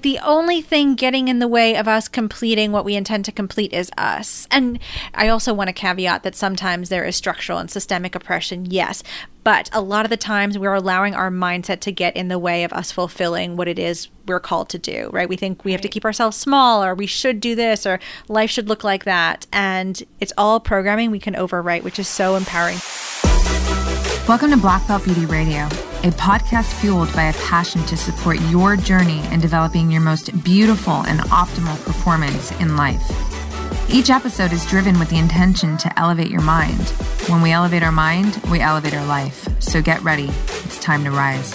The only thing getting in the way of us completing what we intend to complete is us. And I also want to caveat that sometimes there is structural and systemic oppression, yes. But a lot of the times we're allowing our mindset to get in the way of us fulfilling what it is we're called to do, right? We think we have to keep ourselves small or we should do this or life should look like that. And it's all programming we can overwrite, which is so empowering. Welcome to Black Belt Beauty Radio, a podcast fueled by a passion to support your journey in developing your most beautiful and optimal performance in life. Each episode is driven with the intention to elevate your mind. When we elevate our mind, we elevate our life. So get ready. It's time to rise.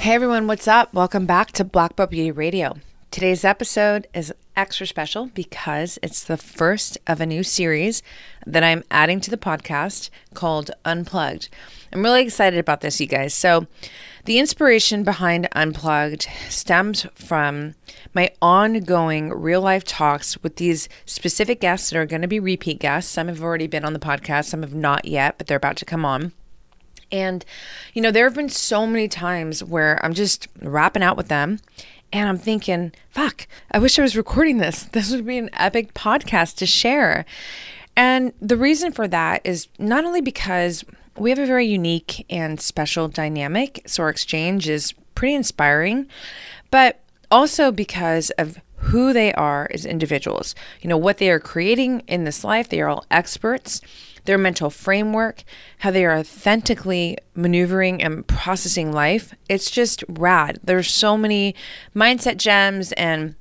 Hey everyone, what's up? Welcome back to Black Belt Beauty Radio. Today's episode is extra special because it's the first of a new series that I'm adding to the podcast called Unplugged. I'm really excited about this, you guys. So, the inspiration behind Unplugged stems from my ongoing real life talks with these specific guests that are going to be repeat guests. Some have already been on the podcast, some have not yet, but they're about to come on. And, you know, there have been so many times where I'm just rapping out with them and I'm thinking, fuck, I wish I was recording this. This would be an epic podcast to share. And the reason for that is not only because we have a very unique and special dynamic, so our exchange is pretty inspiring, but also because of who they are as individuals. You know, what they are creating in this life, they are all experts their mental framework, how they are authentically maneuvering and processing life. It's just rad. There's so many mindset gems and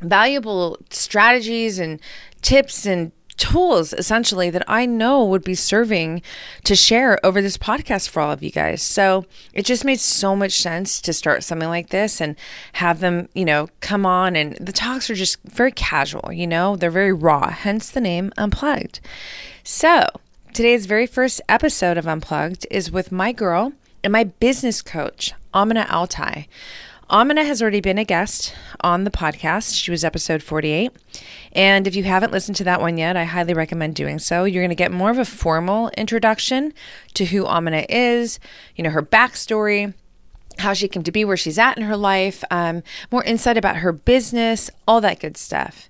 valuable strategies and tips and tools essentially that I know would be serving to share over this podcast for all of you guys. So it just made so much sense to start something like this and have them, you know, come on. And the talks are just very casual, you know, they're very raw, hence the name Unplugged. So, today's very first episode of Unplugged is with my girl and my business coach, Amina Altai. Amina has already been a guest on the podcast. She was episode 48. And if you haven't listened to that one yet, I highly recommend doing so. You're going to get more of a formal introduction to who Amina is, you know, her backstory, how she came to be where she's at in her life, um, more insight about her business, all that good stuff.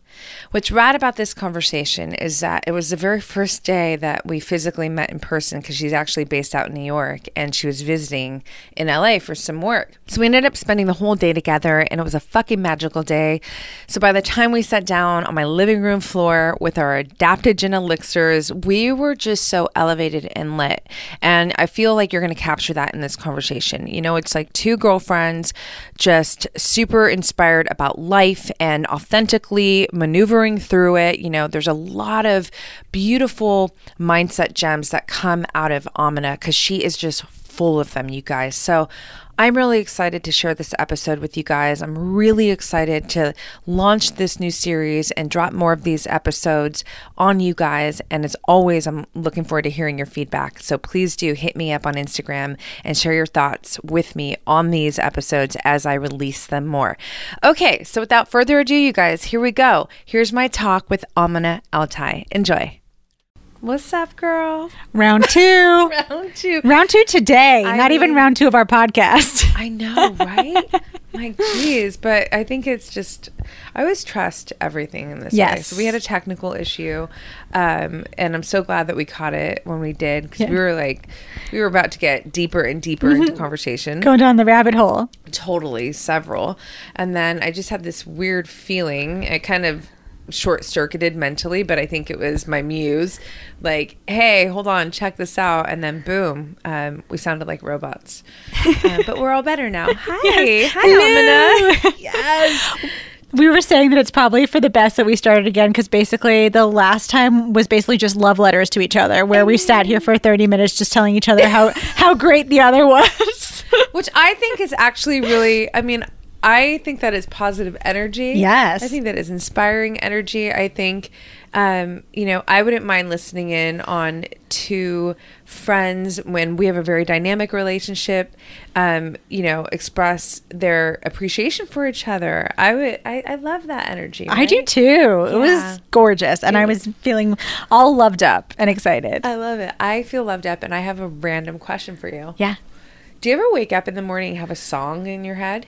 What's rad about this conversation is that it was the very first day that we physically met in person because she's actually based out in New York and she was visiting in LA for some work. So we ended up spending the whole day together and it was a fucking magical day. So by the time we sat down on my living room floor with our adaptogen elixirs, we were just so elevated and lit. And I feel like you're going to capture that in this conversation. You know, it's like two girlfriends just super inspired about life and authentically maneuvering through it. You know, there's a lot of beautiful mindset gems that come out of Amina because she is just full of them, you guys. So I'm really excited to share this episode with you guys. I'm really excited to launch this new series and drop more of these episodes on you guys. And as always, I'm looking forward to hearing your feedback. So please do hit me up on Instagram and share your thoughts with me on these episodes as I release them more. Okay, so without further ado, you guys, here we go. Here's my talk with Amina Altai. Enjoy. What's up, girl? Round two. Round two. round two today. I not even round two of our podcast. I know, right? My geez, but I think it's just I always trust everything in this way. Yes. So we had a technical issue, um, and I'm so glad that we caught it when we did because we were like, we were about to get deeper and deeper into conversation. Going down the rabbit hole. Totally, several, and then I just had this weird feeling. It kind of short circuited mentally, but I think it was my muse. Like, hey, hold on, check this out, and then boom, um, we sounded like robots. Uh, but we're all better now. Hi, hi, Hello. Amina. yes. We were saying that it's probably for the best that we started again because basically the last time was basically just love letters to each other, where we sat here for 30 minutes just telling each other how, how great the other was. Which I think is actually really. I mean. I think that is positive energy. Yes. I think that is inspiring energy. I think um, you know, I wouldn't mind listening in on two friends when we have a very dynamic relationship, um, you know, express their appreciation for each other. I would, I, I love that energy. I do right? too. It was gorgeous. And I was feeling all loved up and excited. I love it. I feel loved up, and I have a random question for you. yeah. Do you ever wake up in the morning and have a song in your head?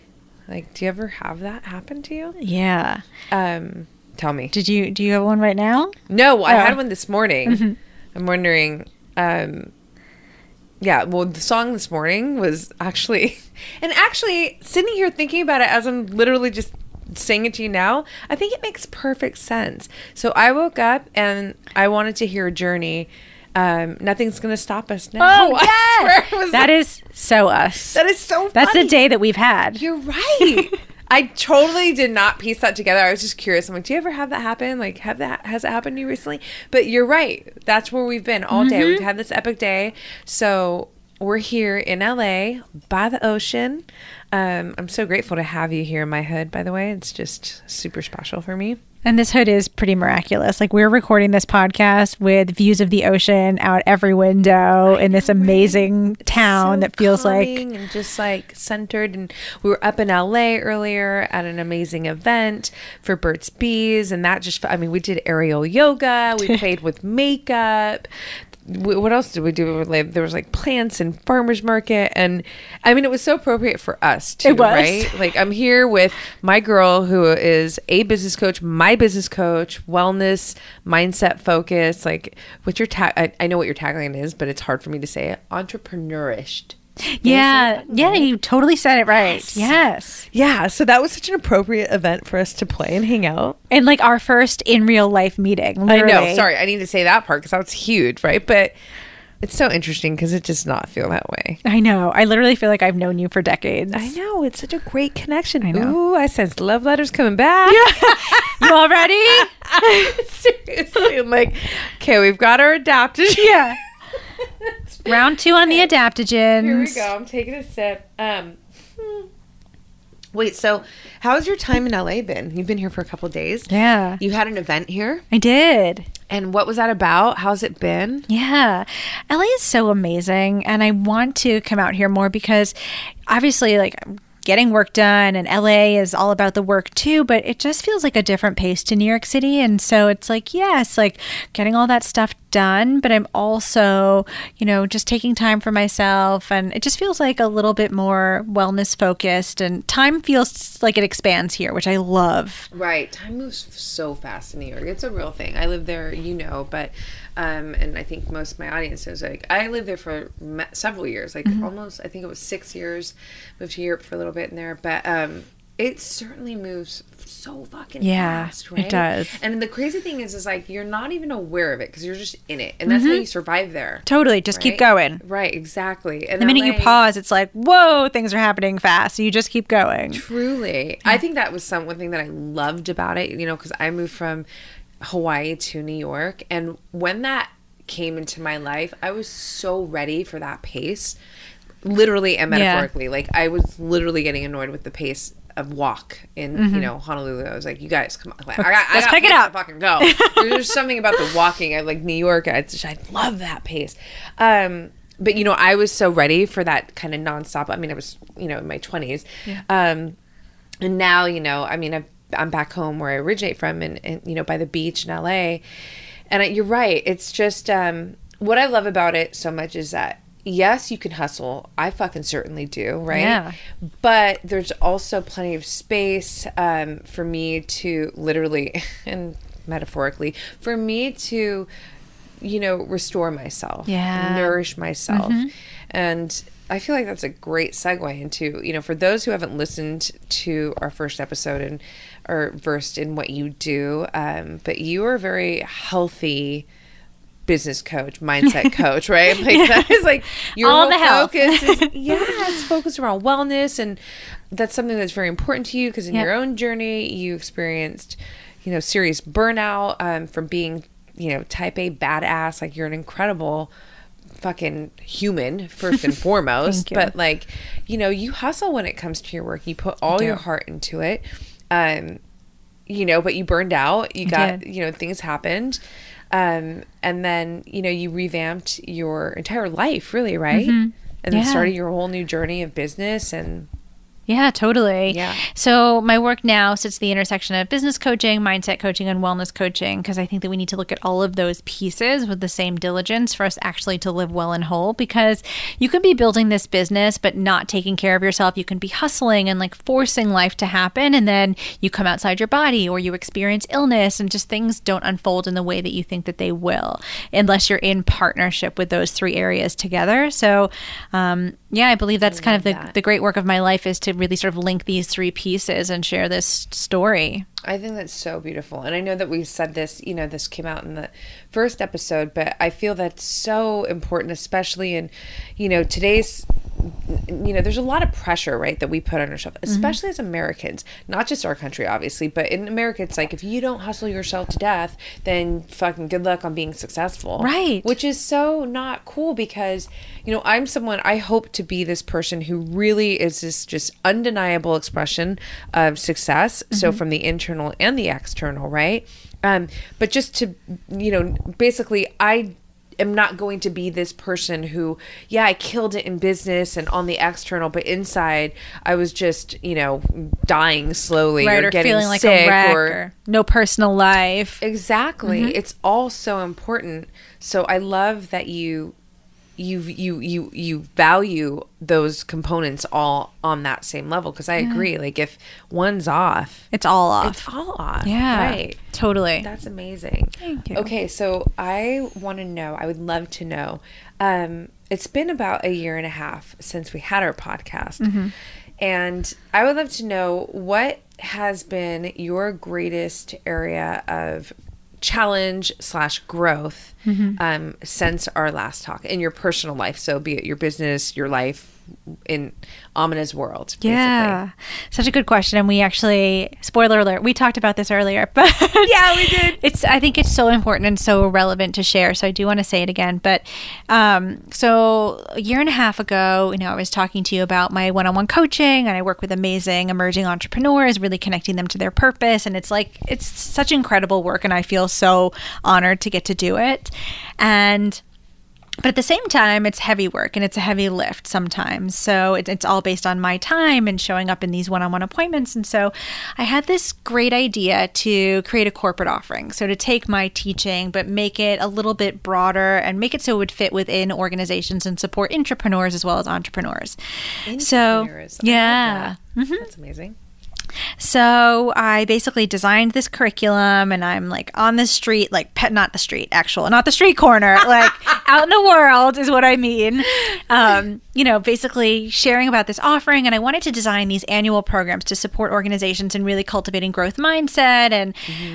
Like, do you ever have that happen to you? Yeah. Um, tell me. Did you do you have one right now? No, I Oh. had one this morning. I'm wondering. Um, yeah, well, the song this morning was actually, and actually sitting here thinking about it as I'm literally just saying it to you now, I think it makes perfect sense. So I woke up and I wanted to hear a Journey. Um, nothing's gonna stop us now. Oh, yes! swear it was That is so us. that is so. That's funny. the day that we've had. You're right. I totally did not piece that together. I was just curious. I'm like, do you ever have that happen? Like, have that has it happened to you recently? But you're right. That's where we've been all day. We've had this epic day. So we're here in LA by the ocean. Um, I'm so grateful to have you here in my hood. By the way, it's just super special for me. And this hood is pretty miraculous. Like we're recording this podcast with views of the ocean out every window in this amazing town So that feels like and just like centered. And we were up in LA earlier at an amazing event for Burt's Bees, and that just I mean we did aerial yoga, we played with makeup. Wh- What else did we do? There was like plants and farmers market, and I mean it was so appropriate for us too, right? Like I'm here with my girl who is a business coach, my business coach, wellness, mindset focus. Like, what's your tag? I, I know what your tagline is, but it's hard for me to say it. Entrepreneurished. Yeah, yeah, you totally said it right. Yes. Yeah, so that was such an appropriate event for us to play and hang out. And like our first in real life meeting. I know. Sorry, I need to say that part because that was huge, right? But it's so interesting because it does not feel that way. I know. I literally feel like I've known you for decades. I know it's such a great connection. I know. Ooh, I sense love letters coming back. You all ready? Seriously, I'm like, okay, we've got our adaptogen. yeah. Round two on the adaptogens. Here we go. I'm taking a sip. Um, hmm. wait. So, how's your time in LA been? You've been here for a couple days. Yeah. You had an event here, I did. and what was that about? How's it been? Yeah. LA is so amazing. And I want to come out here more because obviously, like, I'm getting work done and LA is all about the work too, but it just feels like a different pace to New York City. And so it's like, yes, like getting all that stuff done, but I'm also, you know, just taking time for myself. And it just feels like a little bit more wellness focused and time feels like it expands here, which I love. Right. Time moves so fast in New York. It's a real thing. I live there, you know, but um and I think most of my audience knows like I lived there for several years, like almost I think it was 6 years. Moved to Europe for a little bit in there, but um it certainly moves so fucking Yeah, fast, right? it does. And the crazy thing is is like you're not even aware of it because you're just in it. And that's how you survive there. Totally. Just keep going. Right, exactly. And The minute you pause, it's like, whoa, things are happening fast. So you just keep going. Truly. I think that was some one thing that I loved about it, you know, because I moved from Hawaii to New York. And when that came into my life, I was so ready for that pace, literally and Yeah. metaphorically. Like, I was literally getting annoyed with the pace of walk in, you know, Honolulu. I was like, you guys, come on. Like, I got, I Mm-hmm. let's got pick it up. fucking go. There's something about the walking. I like New York. I just, I love that pace. Um, but you know, I was so ready for that kind of nonstop. I mean, I was, you know, in my twenties. Um, and now, you know, I mean, I've, I'm back home where I originate from and, and, you know, by the beach in LA. And I, you're right. It's just, um, what I love about it so much is that, yes, you can hustle. I fucking certainly do. Right. Yeah. But there's also plenty of space, um, for me to literally and metaphorically, for me to, you know, restore myself, Yeah. nourish myself. And I feel like that's a great segue into, you know, for those who haven't listened to our first episode and are versed in what you do, um, but you are a very healthy business coach, mindset coach, right? Like that is like your All the focus is yeah, it's focused around wellness and that's something that's very important to you because in Yep. your own journey you experienced, you know, serious burnout um, from being, you know, type A badass. Like you're an incredible fucking human first and foremost but like you know you hustle when it comes to your work you put all your heart into it um you know, but you burned out. You got, you know, things happened. Um, and then, you know, you revamped your entire life, really, right? And then Mm-hmm. Yeah. started your whole new journey of business and Yeah, totally. Yeah. So my work now sits at the intersection of business coaching, mindset coaching, and wellness coaching because I think that we need to look at all of those pieces with the same diligence for us actually to live well and whole. Because you can be building this business but not taking care of yourself. You can be hustling and like forcing life to happen, and then you come outside your body or you experience illness, and just things don't unfold in the way that you think that they will, unless you're in partnership with those three areas together. So, um, yeah, I believe that's kind of the, that. the great work of my life is to really sort of link these three pieces and share this story. I think that's so beautiful. And I know that we said this, you know, this came out in the first episode, but I feel that's so important, especially in, you know, today's, you know, there's a lot of pressure, right, that we put on ourselves, especially as Americans, not just our country, obviously, but in America, it's like if you don't hustle yourself to death, then fucking good luck on being successful. Right. Which is so not cool because, you know, I'm someone, I hope to be this person who really is this just undeniable expression of success. So from the internal and the external, right? Um, but just to, you know, basically, I am not going to be this person who, yeah, I killed it in business and on the external, but inside I was just, you know, dying slowly Right, or, or getting feeling like a wreck or, or no personal life. Exactly. Mm-hmm. It's all so important. So I love that you you you you you value those components all on that same level because I agree. Like if one's off, It's all off. it's all off. yeah. Right. Totally. That's amazing. Thank you. Okay, so I want to know, I would love to know. Um, it's been about a year and a half since we had our podcast. Mm-hmm. And I would love to know what has been your greatest area of challenge slash growth Mm-hmm. um, since our last talk in your personal life. So be it your business, your life in Amina's world. Basically. yeah. Such a good question. And we actually, spoiler alert, we talked about this earlier, but Yeah, we did. It's, I think it's so important and so relevant to share. So I do want to say it again. But um, so a year and a half ago, you know, I was talking to you about my one on one coaching and I work with amazing emerging entrepreneurs, really connecting them to their purpose. And it's like, it's such incredible work. And I feel so honored to get to do it. And but at the same time, it's heavy work and it's a heavy lift sometimes. So it, it's all based on my time and showing up in these one on one appointments. And so I had this great idea to create a corporate offering. So to take my teaching, but make it a little bit broader and make it so it would fit within organizations and support entrepreneurs as well as entrepreneurs. So, Entrepreneurs. Love yeah. that. Mm-hmm. That's amazing. So I basically designed this curriculum and I'm like on the street, like pet, not the street, actual, not the street corner, like out in the world is what I mean. Um, you know, basically sharing about this offering. And I wanted to design these annual programs to support organizations in really cultivating growth mindset and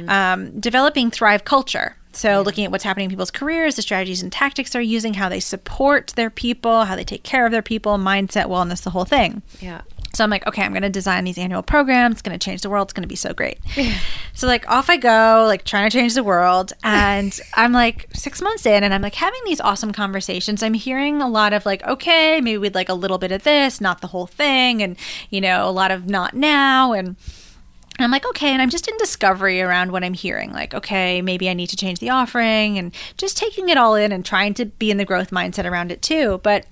um, developing Thrive culture. So, looking at what's happening in people's careers, the strategies and tactics they're using, how they support their people, how they take care of their people, mindset, wellness, the whole thing. Yeah. So I'm like, okay, I'm going to design these annual programs. It's going to change the world. It's going to be so great. so like off I go, like trying to change the world. And I'm like six months in and I'm like having these awesome conversations. I'm hearing a lot of like, okay, maybe we'd like a little bit of this, not the whole thing. And, you know, a lot of not now. And and I'm like, okay, and I'm just in discovery around what I'm hearing. Like, okay, maybe I need to change the offering and just taking it all in and trying to be in the growth mindset around it too. But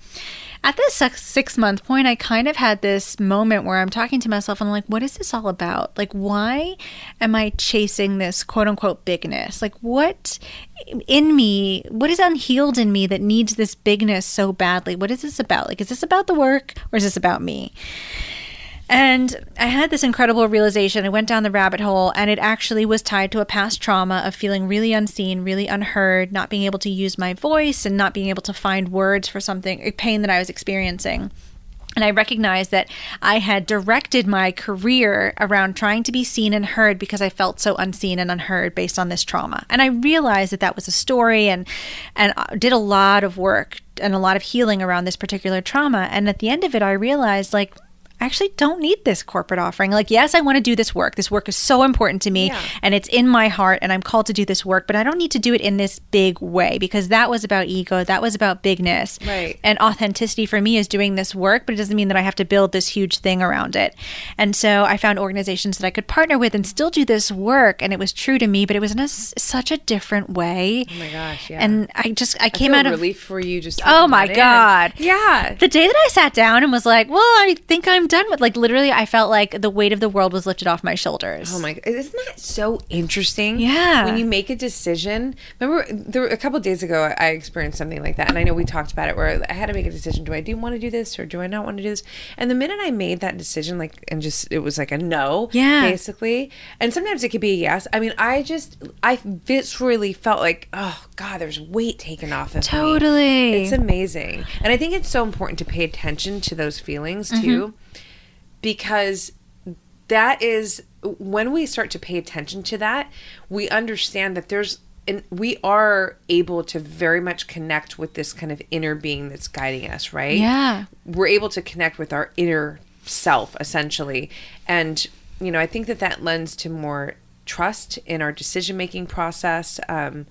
at this six month point, I kind of had this moment where I'm talking to myself and I'm like, what is this all about? Like, why am I chasing this quote unquote bigness? Like, what in me, what is unhealed in me that needs this bigness so badly? What is this about? Like, is this about the work or is this about me? And I had this incredible realization. I went down the rabbit hole, and it actually was tied to a past trauma of feeling really unseen, really unheard, not being able to use my voice, and not being able to find words for something, a pain that I was experiencing. And I recognized that I had directed my career around trying to be seen and heard because I felt so unseen and unheard based on this trauma. And I realized that that was a story and and did a lot of work and a lot of healing around this particular trauma. And at the end of it, I realized like I actually don't need this corporate offering. Like, yes, I want to do this work. This work is so important to me Yeah. and it's in my heart and I'm called to do this work, but I don't need to do it in this big way because that was about ego. That was about bigness. Right. And authenticity for me is doing this work, but it doesn't mean that I have to build this huge thing around it. And so I found organizations that I could partner with and still do this work. And it was true to me, but it was in a, such a different way. Oh my gosh, yeah. And I just, I I came out of relief for you just Oh my that in. God. Yeah. the day that I sat down and was like, well, I think I'm done with like literally I felt like the weight of the world was lifted off my shoulders. Oh my! God. Isn't that so interesting? Yeah. When you make a decision, remember there were a couple days ago I experienced something like that, and I know we talked about it where I had to make a decision: do I do want to do this or do I not want to do this? And the minute I made that decision, like, and just it was like a no, Yeah. basically. And sometimes it could be a yes. I mean, I just I viscerally felt like, oh God, there's weight taken off of me. Totally. It's amazing. And I think it's so important to pay attention to those feelings mm-hmm. too, because that is when we start to pay attention to that, we understand that there's and we are able to very much connect with this kind of inner being that's guiding us, right? Yeah. We're able to connect with our inner self essentially. And you know, I think that that lends to more trust in our decision making process. Um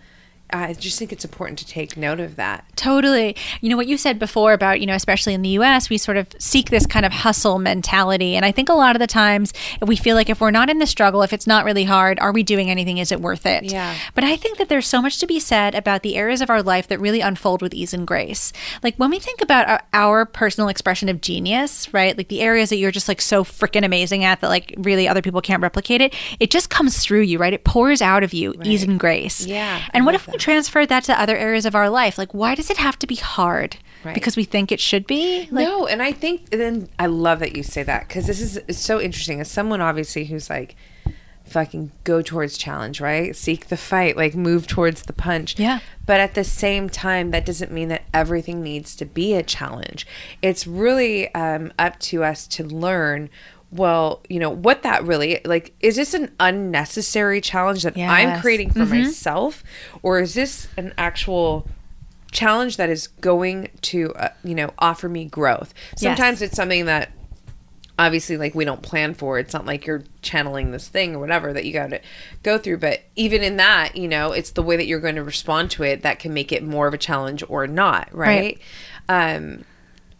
I just think it's important to take note of that. Totally. You know what you said before about, you know, especially in the US, we sort of seek this kind of hustle mentality. And I think a lot of the times we feel like if we're not in the struggle, if it's not really hard, are we doing anything? Is it worth it? Yeah. But I think that there's so much to be said about the areas of our life that really unfold with ease and grace. Like when we think about our, our personal expression of genius, right? Like the areas that you're just like so freaking amazing at that like really other people can't replicate it, it just comes through you, right? It pours out of you, ease and grace. Yeah, I And what love if we transferred that to other areas of our life? Like, why does it have to be hard? Right. Because we think it should be? Like, no, and I think then I love that you say that because this is so interesting. As someone obviously who's like, fucking go towards challenge, right? Seek the fight, like move towards the punch. Yeah. But at the same time, that doesn't mean that everything needs to be a challenge. It's really um, up to us to learn. Well, you know what that really like is this an unnecessary challenge that I'm creating for myself, or is this an actual challenge that is going to uh, you know offer me growth? Sometimes it's something that obviously like we don't plan for. It's not like you're channeling this thing or whatever that you got to go through. But even in that you know it's the way that you're going to respond to it that can make it more of a challenge or not right, um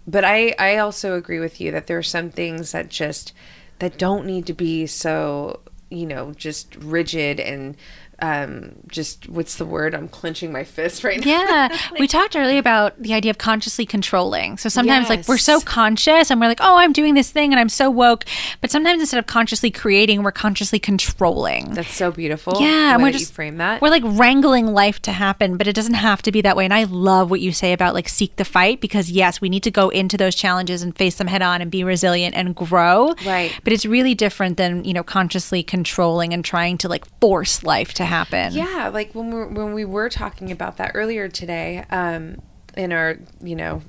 but i i also agree with you that there are some things that just that don't need to be so you know just rigid and um just what's the word i'm clenching my fist right now Yeah. we talked earlier about the idea of consciously controlling. So sometimes, like, we're so conscious and we're like, oh, I'm doing this thing and I'm so woke. But sometimes instead of consciously creating, we're consciously controlling. that's so beautiful Yeah, and we're just you frame that We're like wrangling life to happen, but it doesn't have to be that way. And I love what you say about like seek the fight because yes, we need to go into those challenges and face them head on and be resilient and grow. Right. But it's really different than you know consciously controlling and trying to like force life to happen. Yeah, like when we when we were talking about that earlier today, um, in our you know,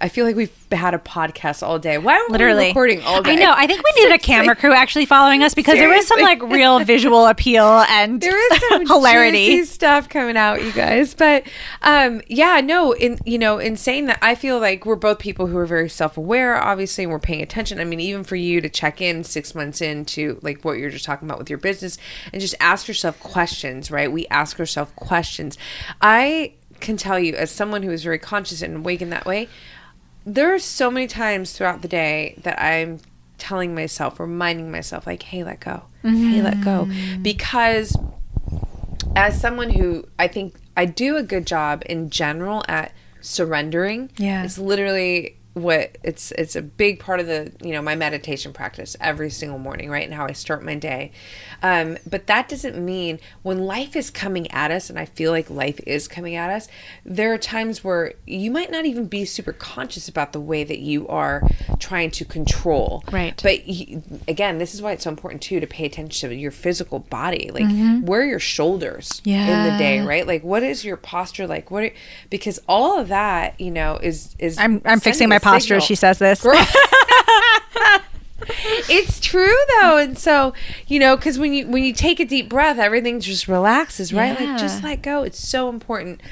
I feel like we've had a podcast all day. Why are we Literally recording all day? I know. I think we needed a camera crew actually following us because there was some like real visual appeal and there is some hilarity. stuff coming out, you guys. But um, yeah, no, in you know, in saying that, I feel like we're both people who are very self aware, obviously, and we're paying attention. I mean, even for you to check in six months into like what you're just talking about with your business, and just ask yourself questions, right? We ask ourselves questions. I can tell you, as someone who is very conscious and awake in that way, there are so many times throughout the day that I'm telling myself, reminding myself, like, hey, let go. Hey, let go. Mm. Because as someone who I think I do a good job in general at surrendering, Yeah. it's literally what it's it's a big part of the you know my meditation practice every single morning right and how i start my day um, but that doesn't mean when life is coming at us and i feel like life is coming at us there are times where you might not even be super conscious about the way that you are trying to control Right. but y again this is why it's so important too to pay attention to your physical body like where are your shoulders yeah. in the day Mm-hmm. Right like what is your posture like what are, because all of that you know is is I'm I'm fixing my posture. signal. She says this. It's true though, and so you know, because when you when you take a deep breath, everything just relaxes, right? Yeah. Like just let go. It's so important.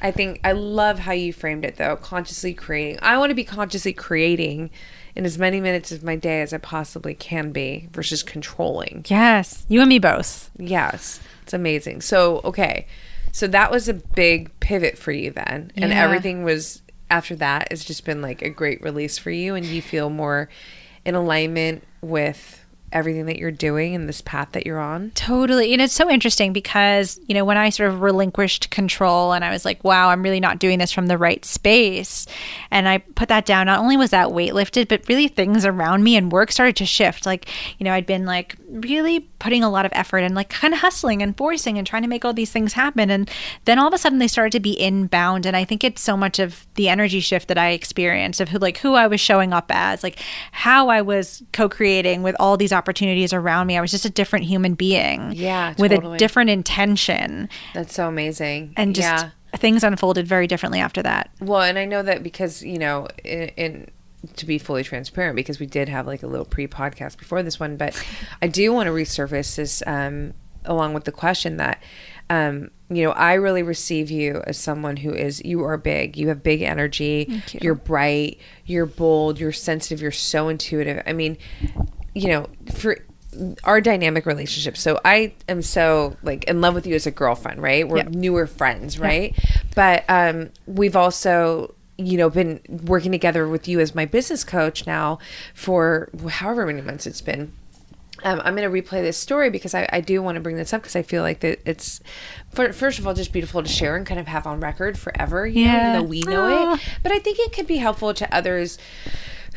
I think I love how you framed it though. Consciously creating. I want to be consciously creating in as many minutes of my day as I possibly can be versus controlling. Yes, you and me both. Yes, it's amazing. So okay, so that was a big pivot for you then, and Yeah. everything was after that has just been like a great release for you, and you feel more in alignment with everything that you're doing and this path that you're on. Totally. And it's so interesting because, you know, when I sort of relinquished control and I was like, wow, I'm really not doing this from the right space. And I put that down, not only was that weight lifted, but really things around me and work started to shift. Like, you know, I'd been like really putting a lot of effort and like kind of hustling and forcing and trying to make all these things happen. And then all of a sudden they started to be inbound. And I think it's so much of the energy shift that I experienced of who, like, who I was showing up as, like, how I was co creating with all these opportunities around me. I was just a different human being. Yeah, With a different intention. That's so amazing. And just yeah. things unfolded very differently after that. Well, and I know that because you know, in, in to be fully transparent, because we did have like a little pre-podcast before this one, but I do want to resurface this um, along with the question that. Um, you know, I really receive you as someone who is you are big. You have big energy. you. You're bright. You're bold. You're sensitive. You're so intuitive. I mean, you know, for our dynamic relationship. So I am so like in love with you as a girlfriend, right? We're Yep. newer friends, right? But um we've also you know been working together with you as my business coach now for however many months it's been um, I'm going to replay this story because I, I do want to bring this up because I feel like that it's first of all just beautiful to share and kind of have on record forever. You know, Yeah. even though we know Aw. it, but I think it could be helpful to others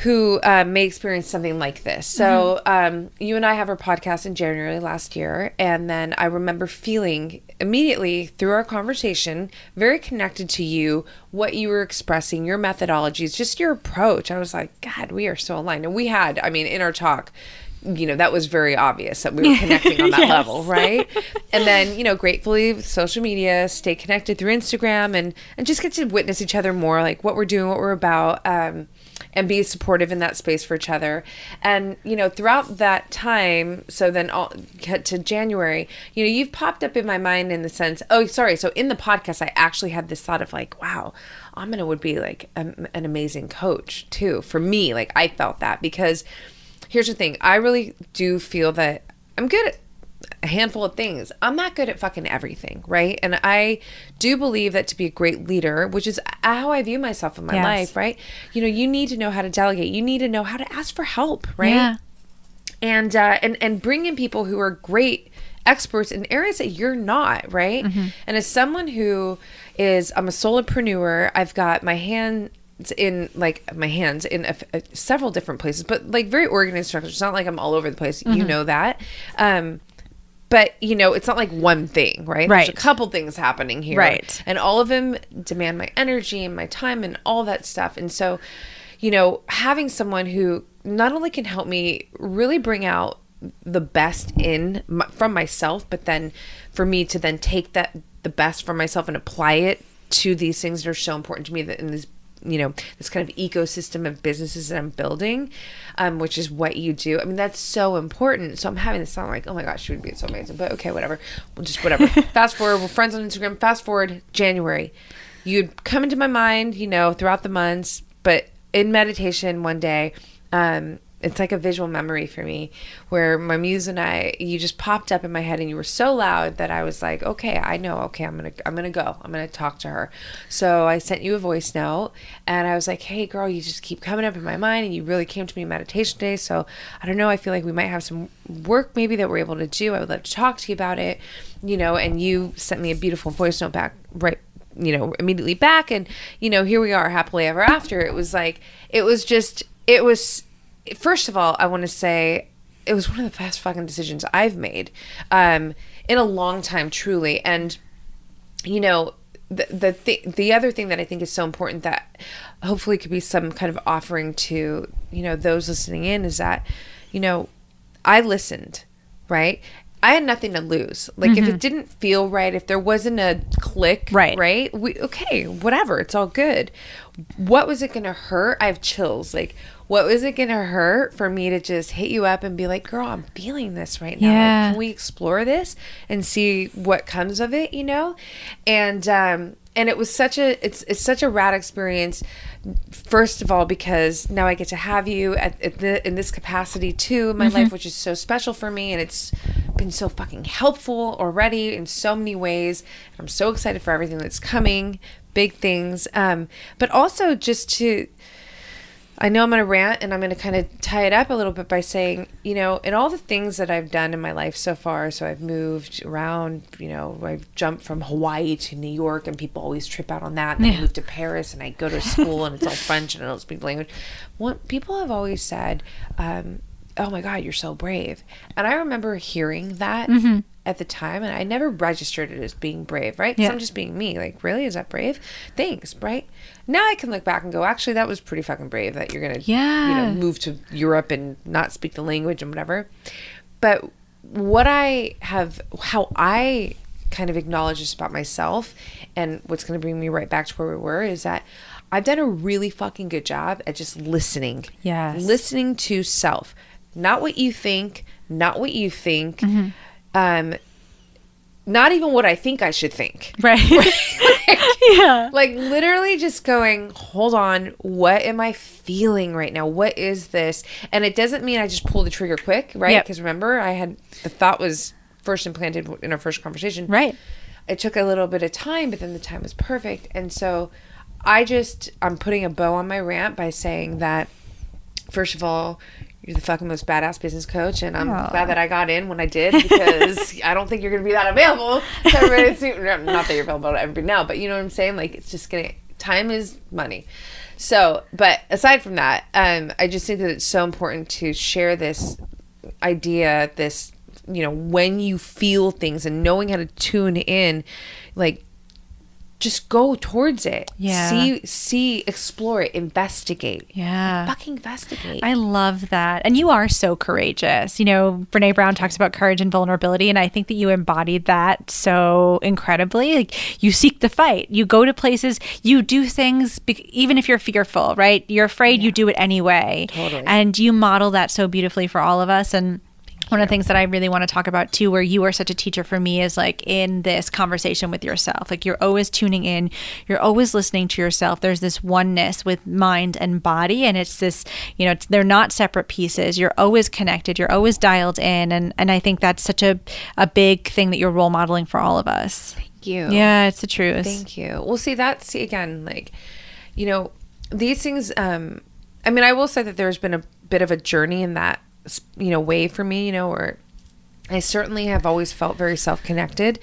who uh, may experience something like this. So um, you and I have our podcast in January last year, and then I remember feeling immediately through our conversation very connected to you, what you were expressing, your methodologies, just your approach. I was like, God, we are so aligned, and we had, I mean, in our talk you know that was very obvious that we were connecting on that Yes. level right and then you know gratefully social media stay connected through instagram and and just get to witness each other more like what we're doing what we're about um and be supportive in that space for each other. And you know throughout that time so then all get to january you know you've popped up in my mind in the sense oh sorry so in the podcast i actually had this thought of like wow amina would be like a, an amazing coach too for me. Like i felt that because here's the thing i really do feel that i'm good at a handful of things. I'm not good at fucking everything right? And i do believe that to be a great leader which is how i view myself in my Yes. life right? You know you need to know how to delegate. You need to know how to ask for help right? Yeah. and uh, and and bring in people who are great experts in areas that you're not right? And as someone who is i'm a solopreneur i've got my hands in like my hands in a, a- several different places but like very organized structure it's not like i'm all over the place. You know that. Um but you know it's not like one thing right? There's a couple things happening here. Right. and all of them demand my energy and my time and all that stuff. And so you know having someone who not only can help me really bring out the best in my, from myself but then for me to then take that the best from myself and apply it to these things that are so important to me that in this you know this kind of ecosystem of businesses that i'm building um, which is what you do. I mean that's so important. So i'm having this sound like oh my gosh she would be so amazing but okay whatever. Well just whatever. Fast forward we're friends on instagram. Fast forward january. You'd come into my mind you know throughout the months but in meditation one day um it's like a visual memory for me where my muse and I you just popped up in my head and you were so loud that I was like okay I know. Okay I'm gonna I'm gonna go. I'm gonna talk to her. So I sent you a voice note and I was like hey girl you just keep coming up in my mind and you really came to me meditation day so I don't know. I feel like we might have some work maybe that we're able to do. I would love to talk to you about it you know and you sent me a beautiful voice note back right you know immediately back. And you know here we are happily ever after. It was like it was just it was first of all i want to say it was one of the best fucking decisions i've made um in a long time truly and you know the the th- the other thing that I think is so important that hopefully could be some kind of offering to you know those listening in is that you know I listened right I had nothing to lose. Like if it didn't feel right, if there wasn't a click, Mm-hmm. Right. right, we okay, whatever, it's all good. What was it gonna hurt? I have chills. Like, what was it gonna hurt for me to just hit you up and be like, "Girl, I'm feeling this right now. Like, can we explore this and see what comes of it?" You know, and um, and it was such a it's it's such a rad experience. First of all, because now I get to have you at, at the, in this capacity too in my life, which is so special for me, and it's been so fucking helpful already in so many ways. I'm so excited for everything that's coming, big things, um, but also just to I know I'm going to rant and I'm going to kind of tie it up a little bit by saying, you know, in all the things that I've done in my life so far, so I've moved around, you know, I've jumped from Hawaii to New York and people always trip out on that. And then I moved to Paris and I go to school and it's all French and I don't speak the language. What people have always said, um, oh my God, you're so brave. And I remember hearing that at the time and I never registered it as being brave, right? Yeah. I'm just being me. Like, really? Is that brave? Thanks, right? Now I can look back and go, actually, that was pretty fucking brave that you're going to, yeah, you Yeah. know, move to Europe and not speak the language and whatever. But what I have, how I kind of acknowledge this about myself and what's going to bring me right back to where we were is that I've done a really fucking good job at just listening. Yes. Listening to self. Not what you think, not what you think. Mm-hmm. Um, not even what I think I should think. Right. yeah. Like literally just going, hold on, what am I feeling right now? What is this? And it doesn't mean I just pull the trigger quick, right? Yep. Because remember, I had the thought was first implanted in our first conversation. Right. It took a little bit of time, but then the time was perfect. And so I just, I'm putting a bow on my rant by saying that, first of all, you're the fucking most badass business coach, and I'm Aw. glad that I got in when I did because I don't think you're gonna be that available to everybody. soon. Not that you're available to everybody now, but you know what I'm saying. Like it's just gonna time is money. So, but aside from that, um, I just think that it's so important to share this idea, this you know, when you feel things and knowing how to tune in, like just go towards it. Yeah. See, see, explore it, investigate. Yeah. Fucking investigate. I love that. And you are so courageous. You know, Brene Brown talks about courage and vulnerability, and I think that you embodied that so incredibly. Like, you seek the fight, you go to places, you do things, be- even if you're fearful, right? You're afraid, you do it anyway. Totally. And you model that so beautifully for all of us. And one of the things that I really want to talk about too, where you are such a teacher for me, is like in this conversation with yourself. Like you're always tuning in, you're always listening to yourself. There's this oneness with mind and body, and it's this, you know, it's, they're not separate pieces. You're always connected. You're always dialed in, and and I think that's such a a big thing that you're role modeling for all of us. Thank you. Yeah, it's the truth. Thank you. Well, see, that's see, again, like, you know, these things. Um, I mean, I will say that there's been a bit of a journey in that, you know, way for me. You know, or I certainly have always felt very self connected,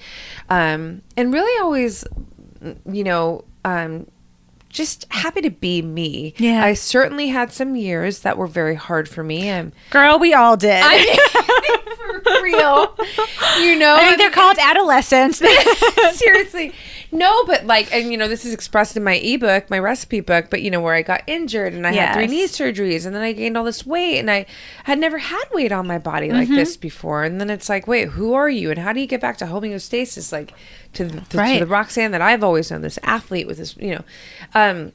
um, and really always, you know, um, just happy to be me. Yeah. I certainly had some years that were very hard for me. Um, Girl, we all did. I mean, for real, you know, I think mean, they're called adolescents. seriously no but like and you know this is expressed in my ebook my recipe book but you know where i got injured and i had three knee surgeries and then i gained all this weight and i had never had weight on my body like Mm-hmm. this before and then it's like wait who are you and how do you get back to homeostasis like to the, to, Right. to the roxanne that i've always known this athlete with this you know um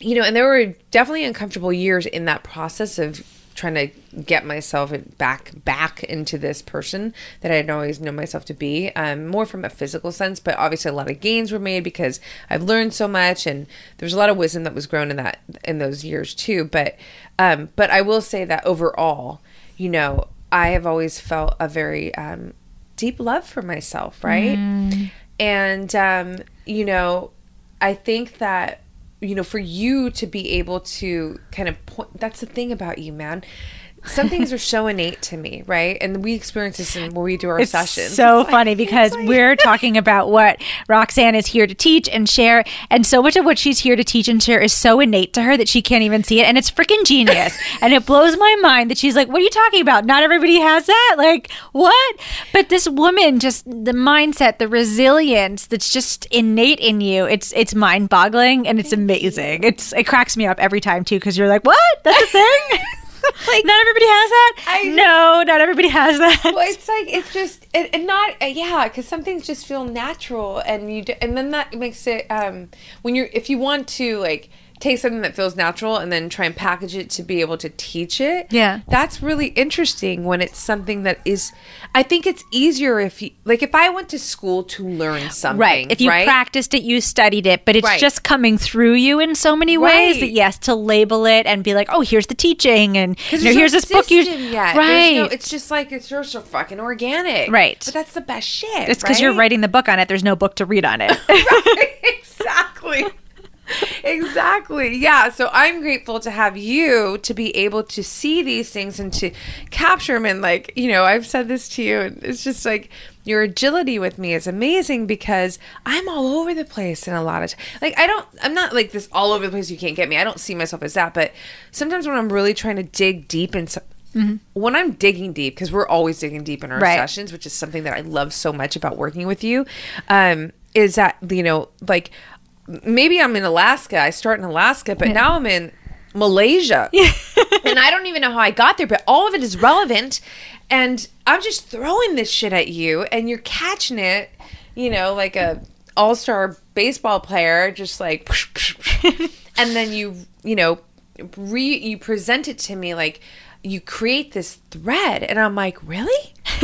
you know, and there were definitely uncomfortable years in that process of trying to get myself back back into this person that I had always known myself to be. Um, more from a physical sense, but obviously a lot of gains were made because I've learned so much, and there's a lot of wisdom that was grown in that in those years too. But um, but I will say that overall, you know, I have always felt a very um, deep love for myself, right? And um, you know, I think that you know, for you to be able to kind of point, that's the thing about you, man. Some things are so innate to me, right? And we experience this in, when we do our It's sessions. so It's like- funny because we're talking about what Roxanne is here to teach and share, and so much of what she's here to teach and share is so innate to her that she can't even see it, and it's freaking genius. and it blows my mind that she's like, "What are you talking about? Not everybody has that. Like what?" But this woman, just the mindset, the resilience that's just innate in you. It's it's mind boggling and it's amazing. It's it cracks me up every time too because you're like, "What? That's a thing." like not everybody has that. I- no, not everybody has that. well, it's like it's just it, and not uh, yeah, because some things just feel natural, and you d- and then that makes it um when you're if you want to like take something that feels natural and then try and package it to be able to teach it. Yeah. that's really interesting when it's something that is. I think it's easier if you like if I went to school to learn something. Right. If you right? practiced it, you studied it, but it's Right. just coming through you in so many ways Right. that yes, to label it and be like, oh, here's the teaching, and you know, here's no this book you yet. Right. no- it's just like it's just so fucking organic. Right. But that's the best shit. it's because you're writing the book on it. There's no book to read on it. exactly. Exactly. Yeah. So I'm grateful to have you to be able to see these things and to capture them. And like, you know, I've said this to you, and it's just like your agility with me is amazing because I'm all over the place in a lot of t- like I don't I'm not like this all over the place you can't get me. I don't see myself as that, but sometimes when I'm really trying to dig deep into when I'm digging deep, because we're always digging deep in our Right. sessions, which is something that I love so much about working with you, um, is that you know, like maybe I'm in Alaska. I start in Alaska, but now I'm in Malaysia, and I don't even know how I got there. But all of it is relevant, and I'm just throwing this shit at you, and you're catching it, you know, like a all star baseball player, just like, and then you, you know, re you present it to me like you create this thread and i'm like really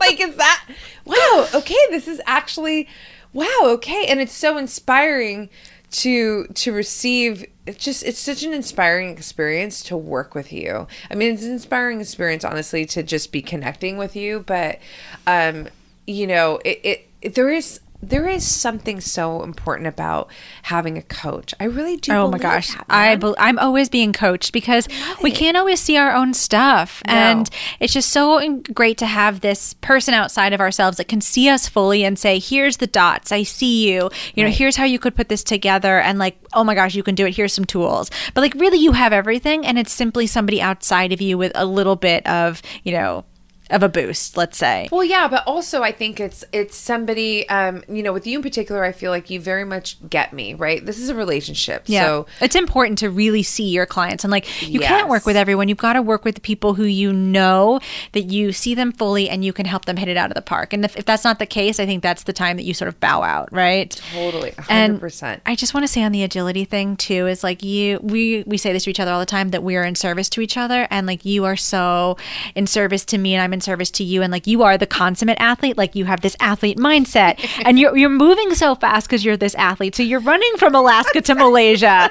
like is that wow okay this is actually wow okay and it's so inspiring to to receive it's just it's such an inspiring experience to work with you. I mean it's an inspiring experience honestly to just be connecting with you but um you know it, it, it there is there is something so important about having a coach i really do Oh my gosh, that, I bel I'm always being coached because we it. can't always see our own stuff, No. and it's just so great to have this person outside of ourselves that can see us fully and say, "Here's the dots. I see you. You know, here's how you could put this together." And like, oh my gosh, you can do it. Here's some tools. But like, really, you have everything, and it's simply somebody outside of you with a little bit of you know of a boost. Let's say. Well, yeah, but also I think it's it's somebody, um, you know, with you in particular. I feel like you very much get me, right? This is a relationship, Yeah. so it's important to really see your clients and like you can't work with everyone. You've got to work with the people who you know that you see them fully and you can help them hit it out of the park. And if, if that's not the case, I think that's the time that you sort of bow out, right? totally, hundred And percent. I just want to say on the agility thing too is like you we we say this to each other all the time that we are in service to each other and like you are so in service to me and I'm in service to you and like you are the consummate athlete like you have this athlete mindset and you're you're moving so fast because you're this athlete. So you're running from Alaska to Malaysia.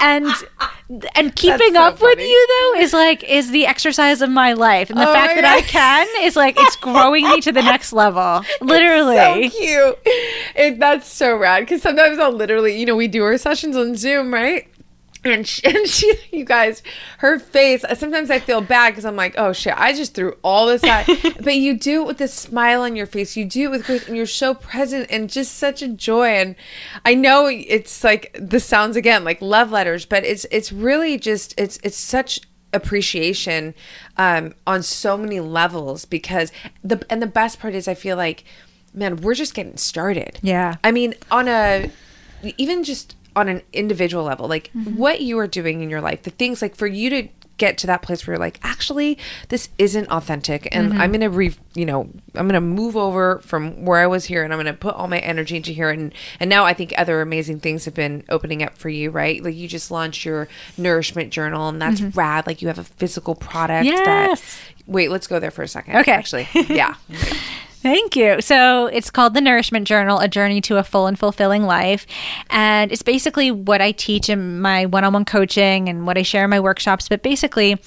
And and keeping so up with you though is like is the exercise of my life. And the Oh fact that I can is like it's growing me to the next level. Literally so cute. It, that's so rad because sometimes I'll literally, you know, we do our sessions on Zoom, right? And she, and she, you guys, her face. Sometimes I feel bad because I'm like, oh shit, I just threw all this out. but you do it with a smile on your face. You do it with grace, and you're so present and just such a joy. And I know it's like this sounds again like love letters, but it's it's really just it's it's such appreciation um, on so many levels because the and the best part is I feel like man we're just getting started Yeah. I mean on a even just on an individual level like Mm-hmm. what you are doing in your life the things like for you to get to that place where you're like actually this isn't authentic and Mm-hmm. i'm gonna re you know i'm gonna move over from where i was here and i'm gonna put all my energy into here and and now i think other amazing things have been opening up for you right like you just launched your nourishment journal and that's rad like you have a physical product that Mm-hmm. Yes. wait let's go there for a second Okay. actually yeah Thank you. So it's called the Nourishment Journal, A Journey to a Full and Fulfilling Life. And it's basically what I teach in my one on one coaching and what I share in my workshops. But basically,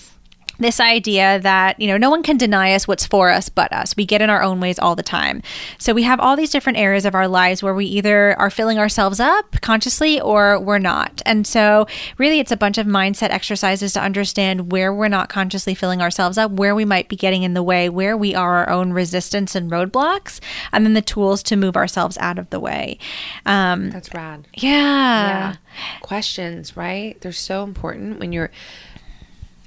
this idea that you know no one can deny us what's for us but us. We get in our own ways all the time. So we have all these different areas of our lives where we either are filling ourselves up consciously or we're not. And so really it's a bunch of mindset exercises to understand where we're not consciously filling ourselves up where we might be getting in the way where we are our own resistance and roadblocks and then the tools to move ourselves out of the way. Um, that's rad. Yeah. yeah. questions right? They're so important when you're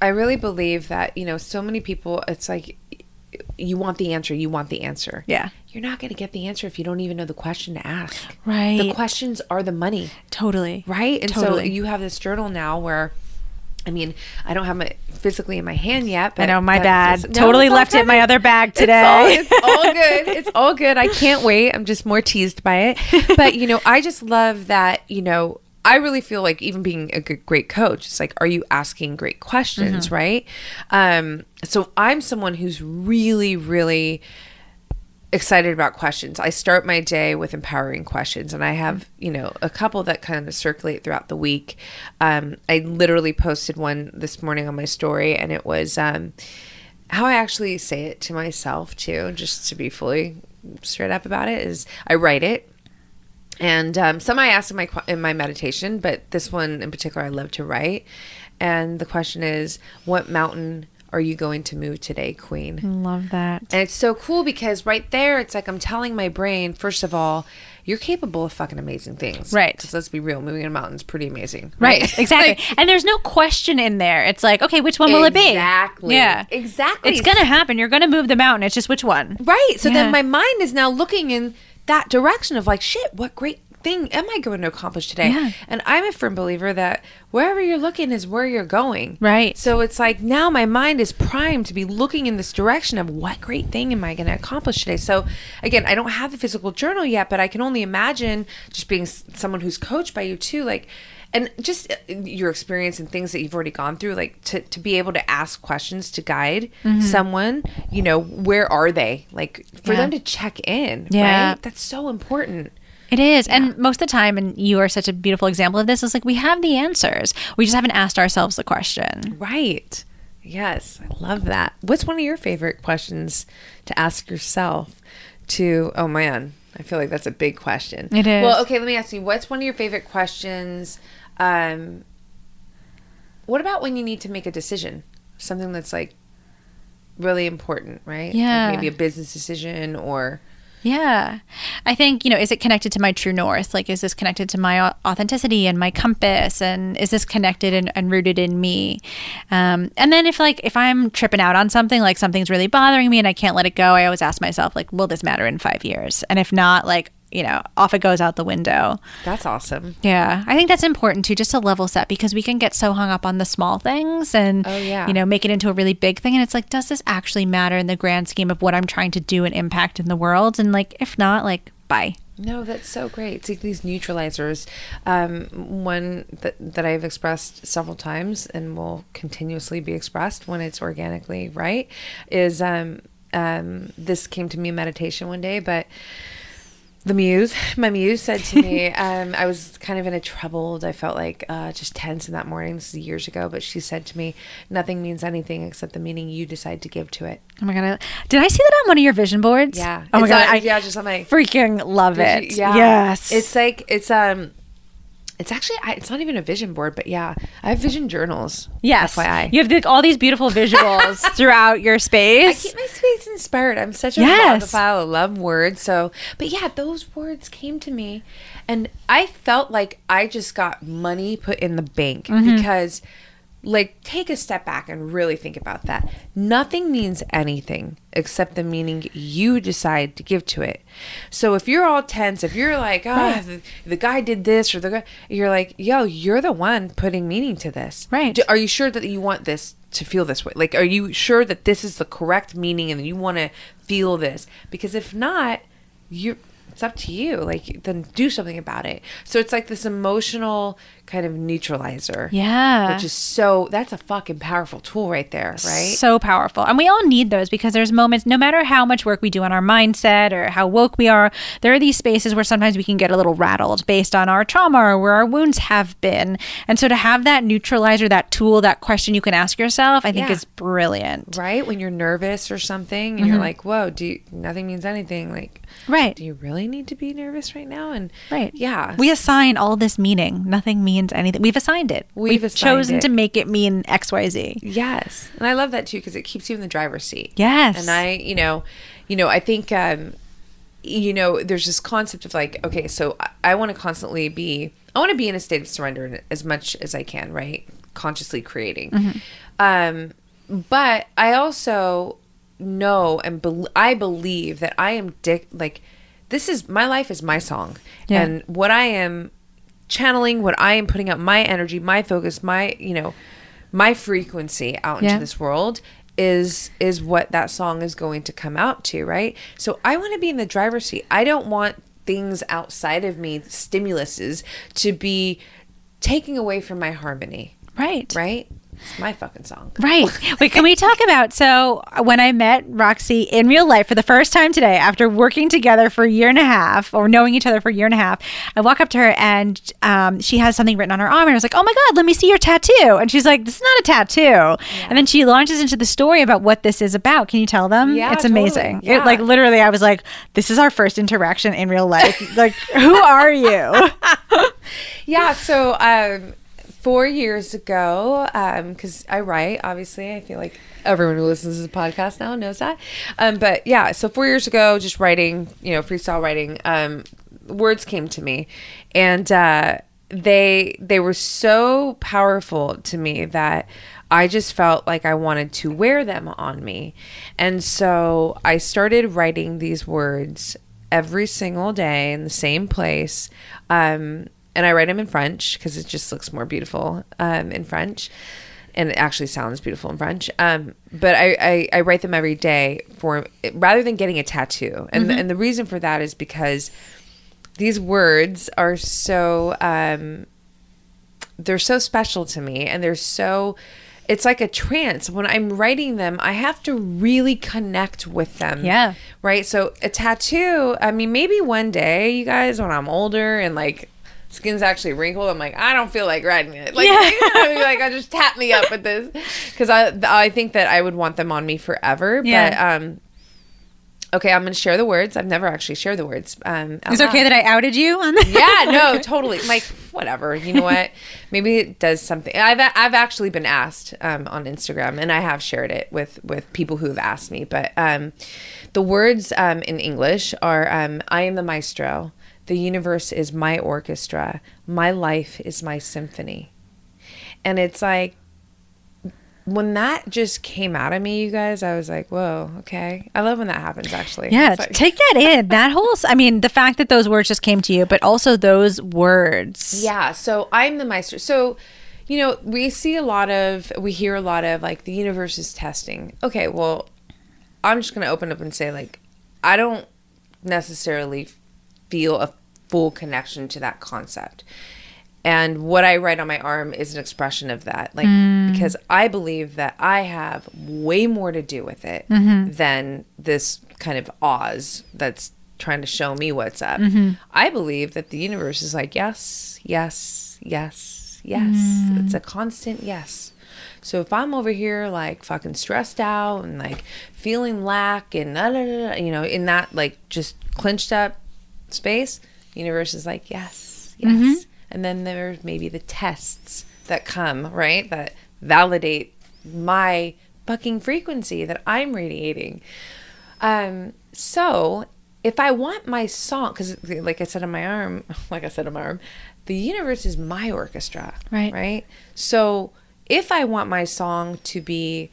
i really believe that you know so many people it's like you want the answer you want the answer Yeah. you're not going to get the answer if you don't even know the question to ask Right. the questions are the money totally right and so Totally. you have this journal now where I mean, I don't have my physically in my hand yet. But I know, my bad. no, totally left it in my other bag It's all, today. it's all good. It's all good. I can't wait. I'm just more teased by it. But, you know, I just love that, you know, I really feel like even being a good, great coach, it's like, are you asking great questions, Mm-hmm. right? Um, so I'm someone who's really, really excited about questions. I start my day with empowering questions, and I have, you know, a couple that kind of circulate throughout the week. Um, I literally posted one this morning on my story, and it was um, how I actually say it to myself, too, just to be fully straight up about it, is I write it. And um, some I ask in my in my meditation, but this one in particular I love to write. And the question is, what mountain are you going to move today, Queen? Love that. And it's so cool because right there, it's like I'm telling my brain, first of all, you're capable of fucking amazing things. Right. 'Cause let's be real, moving a mountain's pretty amazing. Right, exactly. and there's no question in there. It's like, okay, which one will it be? Exactly. Yeah. Exactly. It's going to happen. You're going to move the mountain. It's just which one. Right. So Yeah. then my mind is now looking in that direction of like, shit, what great thing am I going to accomplish today? Yeah. And I'm a firm believer that wherever you're looking is where you're going. Right. So it's like now my mind is primed to be looking in this direction of what great thing am I going to accomplish today? So again, I don't have the physical journal yet, but I can only imagine just being someone who's coached by you too, like, and just uh, your experience and things that you've already gone through, like to, to be able to ask questions to guide someone, you know, where are they? Like for Yeah. them to check in, Yeah. right? That's so important. It is. And most of the time, and you are such a beautiful example of this, is like we have the answers. We just haven't asked ourselves the question. Right. Yes, I love that. What's one of your favorite questions to ask yourself? To oh man, I feel like that's a big question. It is. Well, okay, let me ask you. What's one of your favorite questions? Um, what about when you need to make a decision? Something that's like really important, right? Like Yeah. maybe a business decision or Yeah. I think, you know, is it connected to my true north? Like, is this connected to my authenticity and my compass? And is this connected and, and rooted in me? Um, and then if, like, if I'm tripping out on something, like something's really bothering me and I can't let it go, I always ask myself, like, will this matter in five years? And if not, like, you know, off it goes out the window. that's awesome. Yeah, I think that's important too, just to level set because we can get so hung up on the small things and, Oh, yeah. you know, make it into a really big thing. And it's like, does this actually matter in the grand scheme of what I'm trying to do and impact in the world? And like, if not, like, bye. No, that's so great. It's like these neutralizers. Um, one that, that I've expressed several times and will continuously be expressed when it's organically right is um, um, this came to me in meditation one day, but the muse, my muse said to me, um, I was kind of in a troubled, I felt like uh, just tense in that morning. This is years ago, but she said to me, nothing means anything except the meaning you decide to give to it. Oh my God. I, did I see that on one of your vision boards? Yeah. Oh my It's God. on- I yeah, just on my freaking love it. you- yeah. Yes. It's like it's um it's actually I, it's not even a vision board, but yeah, I have vision journals. yes. FYI. You have the, all these beautiful visuals throughout your space. I keep my space inspired. I'm such a Yes. bibliophile. I love words. So, but yeah, those words came to me, and I felt like I just got money put in the bank Mm-hmm. because, like, take a step back and really think about that. Nothing means anything except the meaning you decide to give to it. So if you're all tense, if you're like, ah, the, the guy did this or the guy, you're like, yo, you're the one putting meaning to this. Right. Do- are you sure that you want this to feel this way? Like, are you sure that this is the correct meaning and you want to feel this? Because if not, you it's up to you. Like, then do something about it. So it's like this emotional kind of neutralizer. Yeah. Which is so, that's a fucking powerful tool right there, right? So powerful. And we all need those because there's moments, no matter how much work we do on our mindset or how woke we are, there are these spaces where sometimes we can get a little rattled based on our trauma or where our wounds have been. And so to have that neutralizer, that tool, that question you can ask yourself, I think Yeah. is brilliant. right? When you're nervous or something and you're mm-hmm. like, whoa, do you, nothing means anything. Like, Right. do you really need to be nervous right now? And Right. yeah. We assign all this meaning. Nothing means anything. We've assigned it. We've assigned chosen it. to make it mean XYZ. Yes, and I love that too because it keeps you in the driver's seat. Yes. and I, you know, you know, I think, um, you know, there's this concept of like, okay, so I, I want to constantly be, I want to be in a state of surrender as much as I can, right? Consciously creating, um, but I also know and bel I believe that I am dick like this is my life is my song, Yeah. and what I am channeling, what I am putting out my energy, my focus, my you know my frequency out Yeah. into this world is is what that song is going to come out to, right? So I want to be in the driver's seat. I don't want things outside of me, stimuluses, to be taking away from my harmony, Right. right? It's my fucking song. Right. Wait, can we talk about so when I met Roxy in real life for the first time today after working together for a year and a half or knowing each other for a year and a half, I walk up to her and um, she has something written on her arm and I was like, "Oh my god, let me see your tattoo." And she's like, "This is not a tattoo." And then she launches into the story about what this is about. Can you tell them? Yeah, it's totally. amazing. Yeah. It like literally I was like, "This is our first interaction in real life." like, who are you? Yeah, so um, four years ago, because I write, obviously, I feel like everyone who listens to the podcast now knows that. Um, but yeah, so four years ago, just writing, you know, freestyle writing, um, words came to me, and uh, they they were so powerful to me that. I just felt like I wanted to wear them on me. And so I started writing these words every single day in the same place. Um, and I write them in French because it just looks more beautiful um, in French. And it actually sounds beautiful in French. Um, but I, I, I write them every day for rather than getting a tattoo. And, and the reason for that is because these words are so um, they're so special to me and they're so it's like a trance when i'm writing them i have to really connect with them Yeah. right so a tattoo i mean maybe one day you guys when i'm older and like skin's actually wrinkled i'm like i don't feel like writing it like, Yeah. I mean? like i just tap me up with this because i i think that i would want them on me forever Yeah. but um okay i'm gonna share the words i've never actually shared the words um It's okay loud. that I outed you on this. Yeah, no, totally. Like whatever. You know what? Maybe it does something. I've I've actually been asked um, on Instagram, and I have shared it with with people who have asked me. But um, the words um, in English are um, "I am the maestro. The universe is my orchestra. My life is my symphony." And it's like when that just came out of me, you guys, I was like, "Whoa, okay." I love when that happens. Actually, Yeah, like- take that in. That whole, I mean, the fact that those words just came to you, but also those words. Yeah. So I'm the maestro. So, you know, we see a lot of, we hear a lot of like the universe is testing. Okay. Well, I'm just going to open up and say, like, I don't necessarily feel a full connection to that concept. And what I write on my arm is an expression of that. Like, mm. because I believe that I have way more to do with it mm-hmm. than this kind of Oz that's trying to show me what's up. Mm-hmm. I believe that the universe is like, yes, yes, yes, yes. Mm. It's a constant yes. So if I'm over here like fucking stressed out and like feeling lack and da, da, da, you know, in that like just clenched up space, universe is like, yes, yes. Mm-hmm. And then there's maybe the tests that come, right? That validate my fucking frequency that I'm radiating. Um, so if I want my song, because like I said on my arm, like I said on my arm, the universe is my orchestra, Right. Right. So if I want my song to be,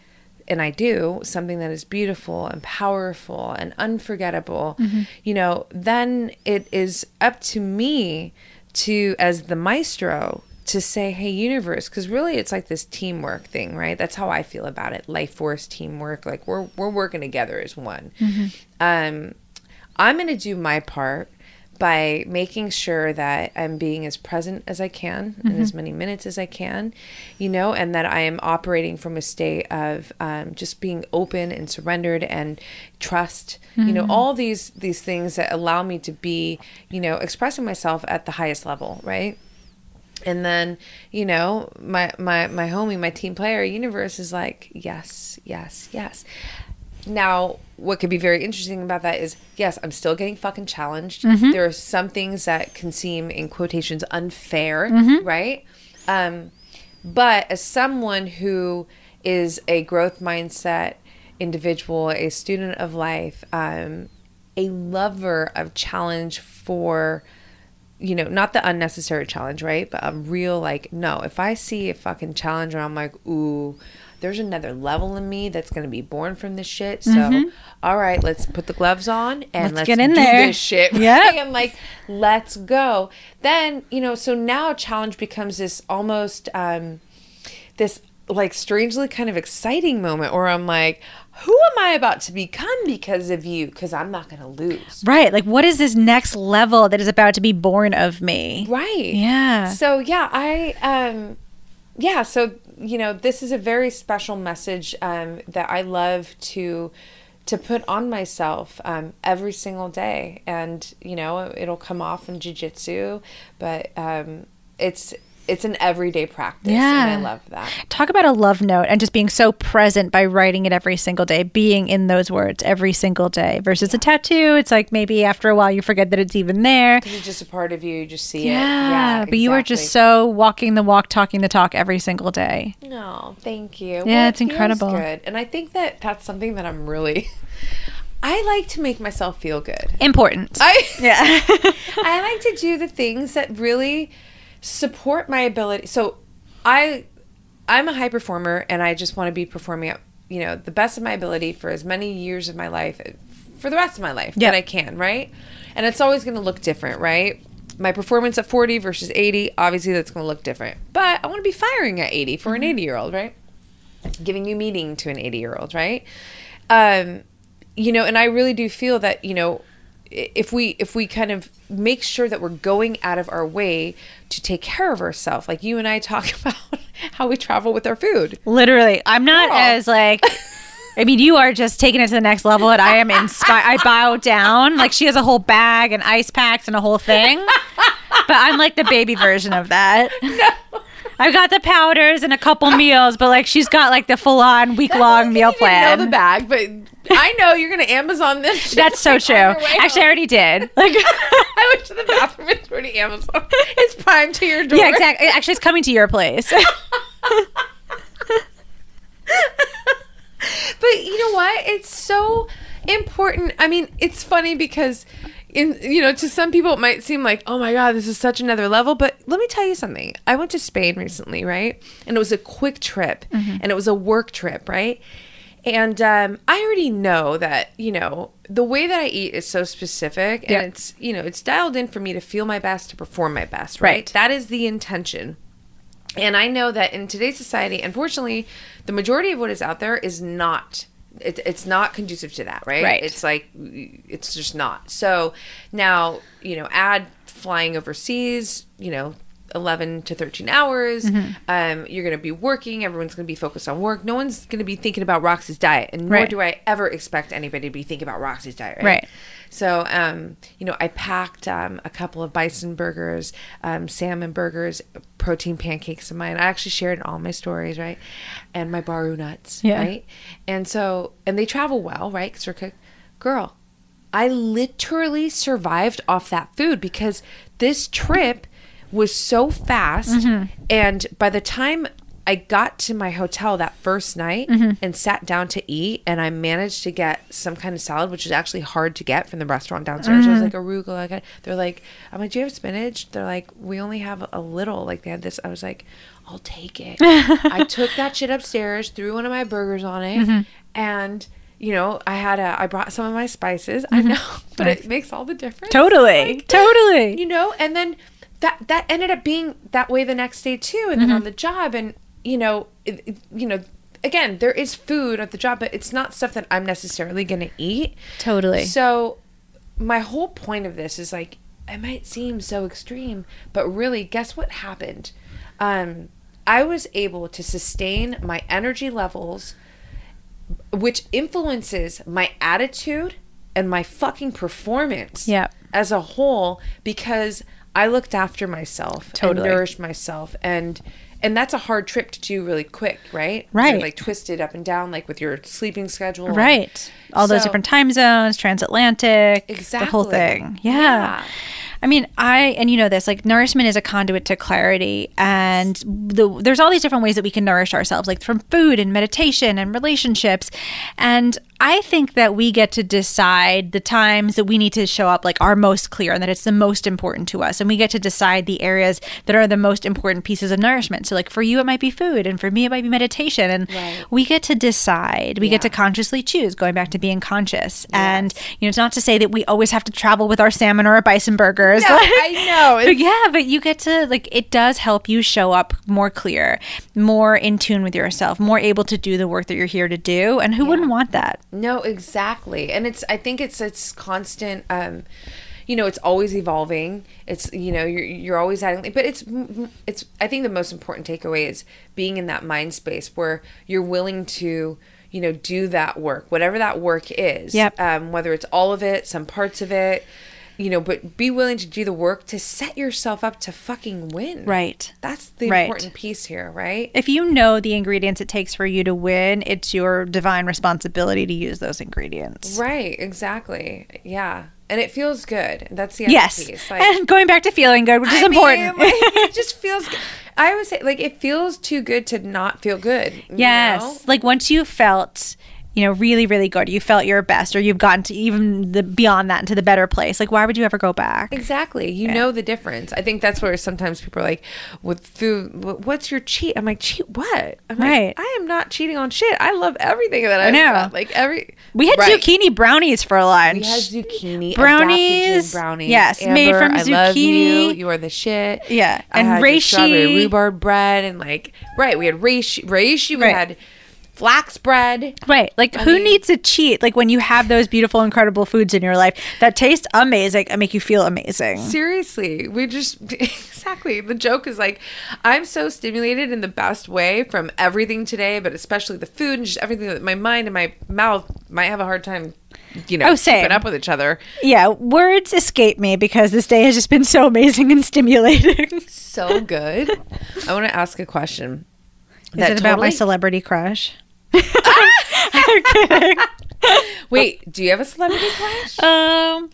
and I do something that is beautiful and powerful and unforgettable, you know, then it is up to me to, as the maestro, to say, hey, universe, because really it's like this teamwork thing, right? That's how I feel about it. Life force teamwork. Like we're we're working together as one. Um, I'm gonna do my part by making sure that I'm being as present as I can in as many minutes as I can, you know, and that I am operating from a state of um, just being open and surrendered and trust, you know, all these these things that allow me to be, you know, expressing myself at the highest level, right? and then you know my my my homie my team player universe is like yes yes yes now what could be very interesting about that is yes i'm still getting fucking challenged. There are some things that can seem in quotations unfair right? Um but as someone who is a growth mindset individual a student of life um a lover of challenge for you know, not the unnecessary challenge, right? But a real like, no, if I see a fucking challenge and I'm like, ooh, there's another level in me that's gonna be born from this shit. So, all right, let's put the gloves on and Let's let's, get in do there. this shit. Yeah. I'm like, let's go. Then, you know, so now challenge becomes this almost um this like strangely kind of exciting moment where I'm like, who am I about to become because of you? Because I'm not going to lose. Right. Like, what is this next level that is about to be born of me? Right. Yeah. So yeah, I um yeah, so you know, this is a very special message um that I love to to put on myself um, every single day. And you know it'll come off in jiu-jitsu but um, it's it's an everyday practice Yeah. and i love that Talk about a love note and just being so present by writing it every single day, being in those words every single day versus a tattoo. It's like maybe after a while you forget that it's even there. it's just a part of you you just see Yeah, it yeah but you are just so walking the walk, talking the talk every single day. No, thank you. Yeah, it it's feels incredible. Good, and I think that that's something that I'm really. I like to make myself feel good. Important. I yeah. I like to do the things that really support my ability. So, I I'm a high performer, and I just want to be performing at you know the best of my ability for as many years of my life, for the rest of my life Yeah. that I can. Right, and it's always going to look different, right? My performance at 40 versus 80, obviously that's going to look different. But I want to be firing at 80 for an 80 year old, right? giving you meaning to an 80 year old right um you know and i really do feel that you know if we if we kind of make sure that we're going out of our way to take care of herself. like you and i talk about how we travel with our food Literally, I'm not Girl. as like. I mean, you are just taking it to the next level, and I am inspired. I bow down. Like she has a whole bag and ice packs and a whole thing, but I'm like the baby version of that. I've got the powders and a couple meals, but like she's got like the full on week long meal plan. know the bag but i know you're gonna amazon this That's so true. Actually, I already did. Like, i went to the bathroom and it's already amazon it's prime to your door yeah, exactly. Actually, it's coming to your place. But you know what? It's so important. I mean, it's funny because in you know, to some people it might seem like, "Oh my god, this is such another level." But let me tell you something. I went to Spain recently, right? And it was a quick trip, mm-hmm. and it was a work trip, right? And um, I already know that you know the way that I eat is so specific, and Yeah. it's you know it's dialed in for me to feel my best, to perform my best, right? Right. That is the intention. And I know that in today's society, unfortunately, the majority of what is out there is not. It, it's not conducive to that, right? Right. It's like it's just not. So now you know, add flying overseas. You know, eleven to thirteen hours. Mm-hmm. Um, you're going to be working. Everyone's going to be focused on work. No one's going to be thinking about Roxy's diet, and nor Right. do I ever expect anybody to be thinking about Roxy's diet, right? Right. So, um, you know, I packed um, a couple of bison burgers, um, salmon burgers, protein pancakes of mine. I actually shared in all my stories, right? And my baru nuts, Yeah. right? And so, and they travel well, right? Because we're cook. Girl, I literally survived off that food because this trip was so fast. Mm-hmm. And by the time I got to my hotel that first night Mm-hmm. and sat down to eat, and I managed to get some kind of salad, which is actually hard to get from the restaurant downstairs. Mm-hmm. I was like arugula. I got, they're like, I'm like, do you have spinach? They're like, we only have a little. Like they had this. I was like, I'll take it. I took that shit upstairs, threw one of my burgers on it, Mm-hmm. and you know, I had a. I brought some of my spices. I know, but it makes all the difference. Mm-hmm. totally. Like, totally. you know and then that that ended up being that way the next day too and then Mm-hmm. on the job and you know it, it- you know again there is food at the job but it's not stuff that i'm necessarily going to eat Totally. so my whole point of this is like it might seem so extreme but really guess what happened um i was able to sustain my energy levels which influences my attitude and my fucking performance as a whole because I looked after myself Totally. and nourished myself and and that's a hard trip to do really quick, right? Right. You're like twisted up and down like with your sleeping schedule. Right. All those different time zones, transatlantic, exactly. the whole thing. Yeah. Yeah. I mean, I and you know this, like nourishment is a conduit to clarity and the, there's all these different ways that we can nourish ourselves like from food and meditation and relationships. And I think that we get to decide the times that we need to show up like are most clear and that it's the most important to us. And we get to decide the areas that are the most important pieces of nourishment. So, like for you, it might be food, and for me, it might be meditation. And Right. we get to decide. We get to consciously choose, going back to being conscious. And, you know, it's not to say that we always have to travel with our salmon or our bison burgers. No, I know. But yeah, but you get to like it does help you show up more clear, more in tune with yourself, more able to do the work that you're here to do. And who wouldn't want that? No, exactly. And it's I think it's it's constant um you know, it's always evolving. It's you know, you're you're always adding but it's it's I think the most important takeaway is being in that mind space where you're willing to you know, do that work, whatever that work is. Yep. Um, whether it's all of it, some parts of it, you know, but be willing to do the work to set yourself up to fucking win. Right. That's the Right. important piece here, right? If you know the ingredients it takes for you to win, it's your divine responsibility to use those ingredients. Right, exactly. Yeah. And it feels good. That's the other Yes. piece. and going back to feeling good, which is I mean, important. like, it just feels. Good. I always say, like, it feels too good to not feel good. you Yes. know? Like once you felt, you know, really, really good, you felt your best, or you've gotten to even the beyond that into the better place. Like, why would you ever go back? Exactly. You know the difference. I think that's where sometimes people are like, with food, what's your cheat? I'm like, cheat what? I'm Right. like, I am not cheating on shit. I love everything that I've know. got. Like, every. We had Right. zucchini brownies for lunch. We had zucchini Brownies. brownies. Yes, made Amber, from I love you. zucchini. You are the shit. Yeah, and reishi. rhubarb bread and like right. We had reishi. Reishi. We Right. had flax bread. Right. Like, who mean- needs to cheat? Like, when you have those beautiful, incredible foods in your life that taste amazing and make you feel amazing. Seriously, we just exactly. The joke is like, I'm so stimulated in the best way from everything today, but especially the food and just everything that my mind and my mouth might have a hard time, you know, Oh, same. keeping up with each other. Yeah, words escape me because this day has just been so amazing and stimulating. So good. I want to ask a question. Is it about my celebrity crush? I'm kidding. Wait, do you have a celebrity crush? Um,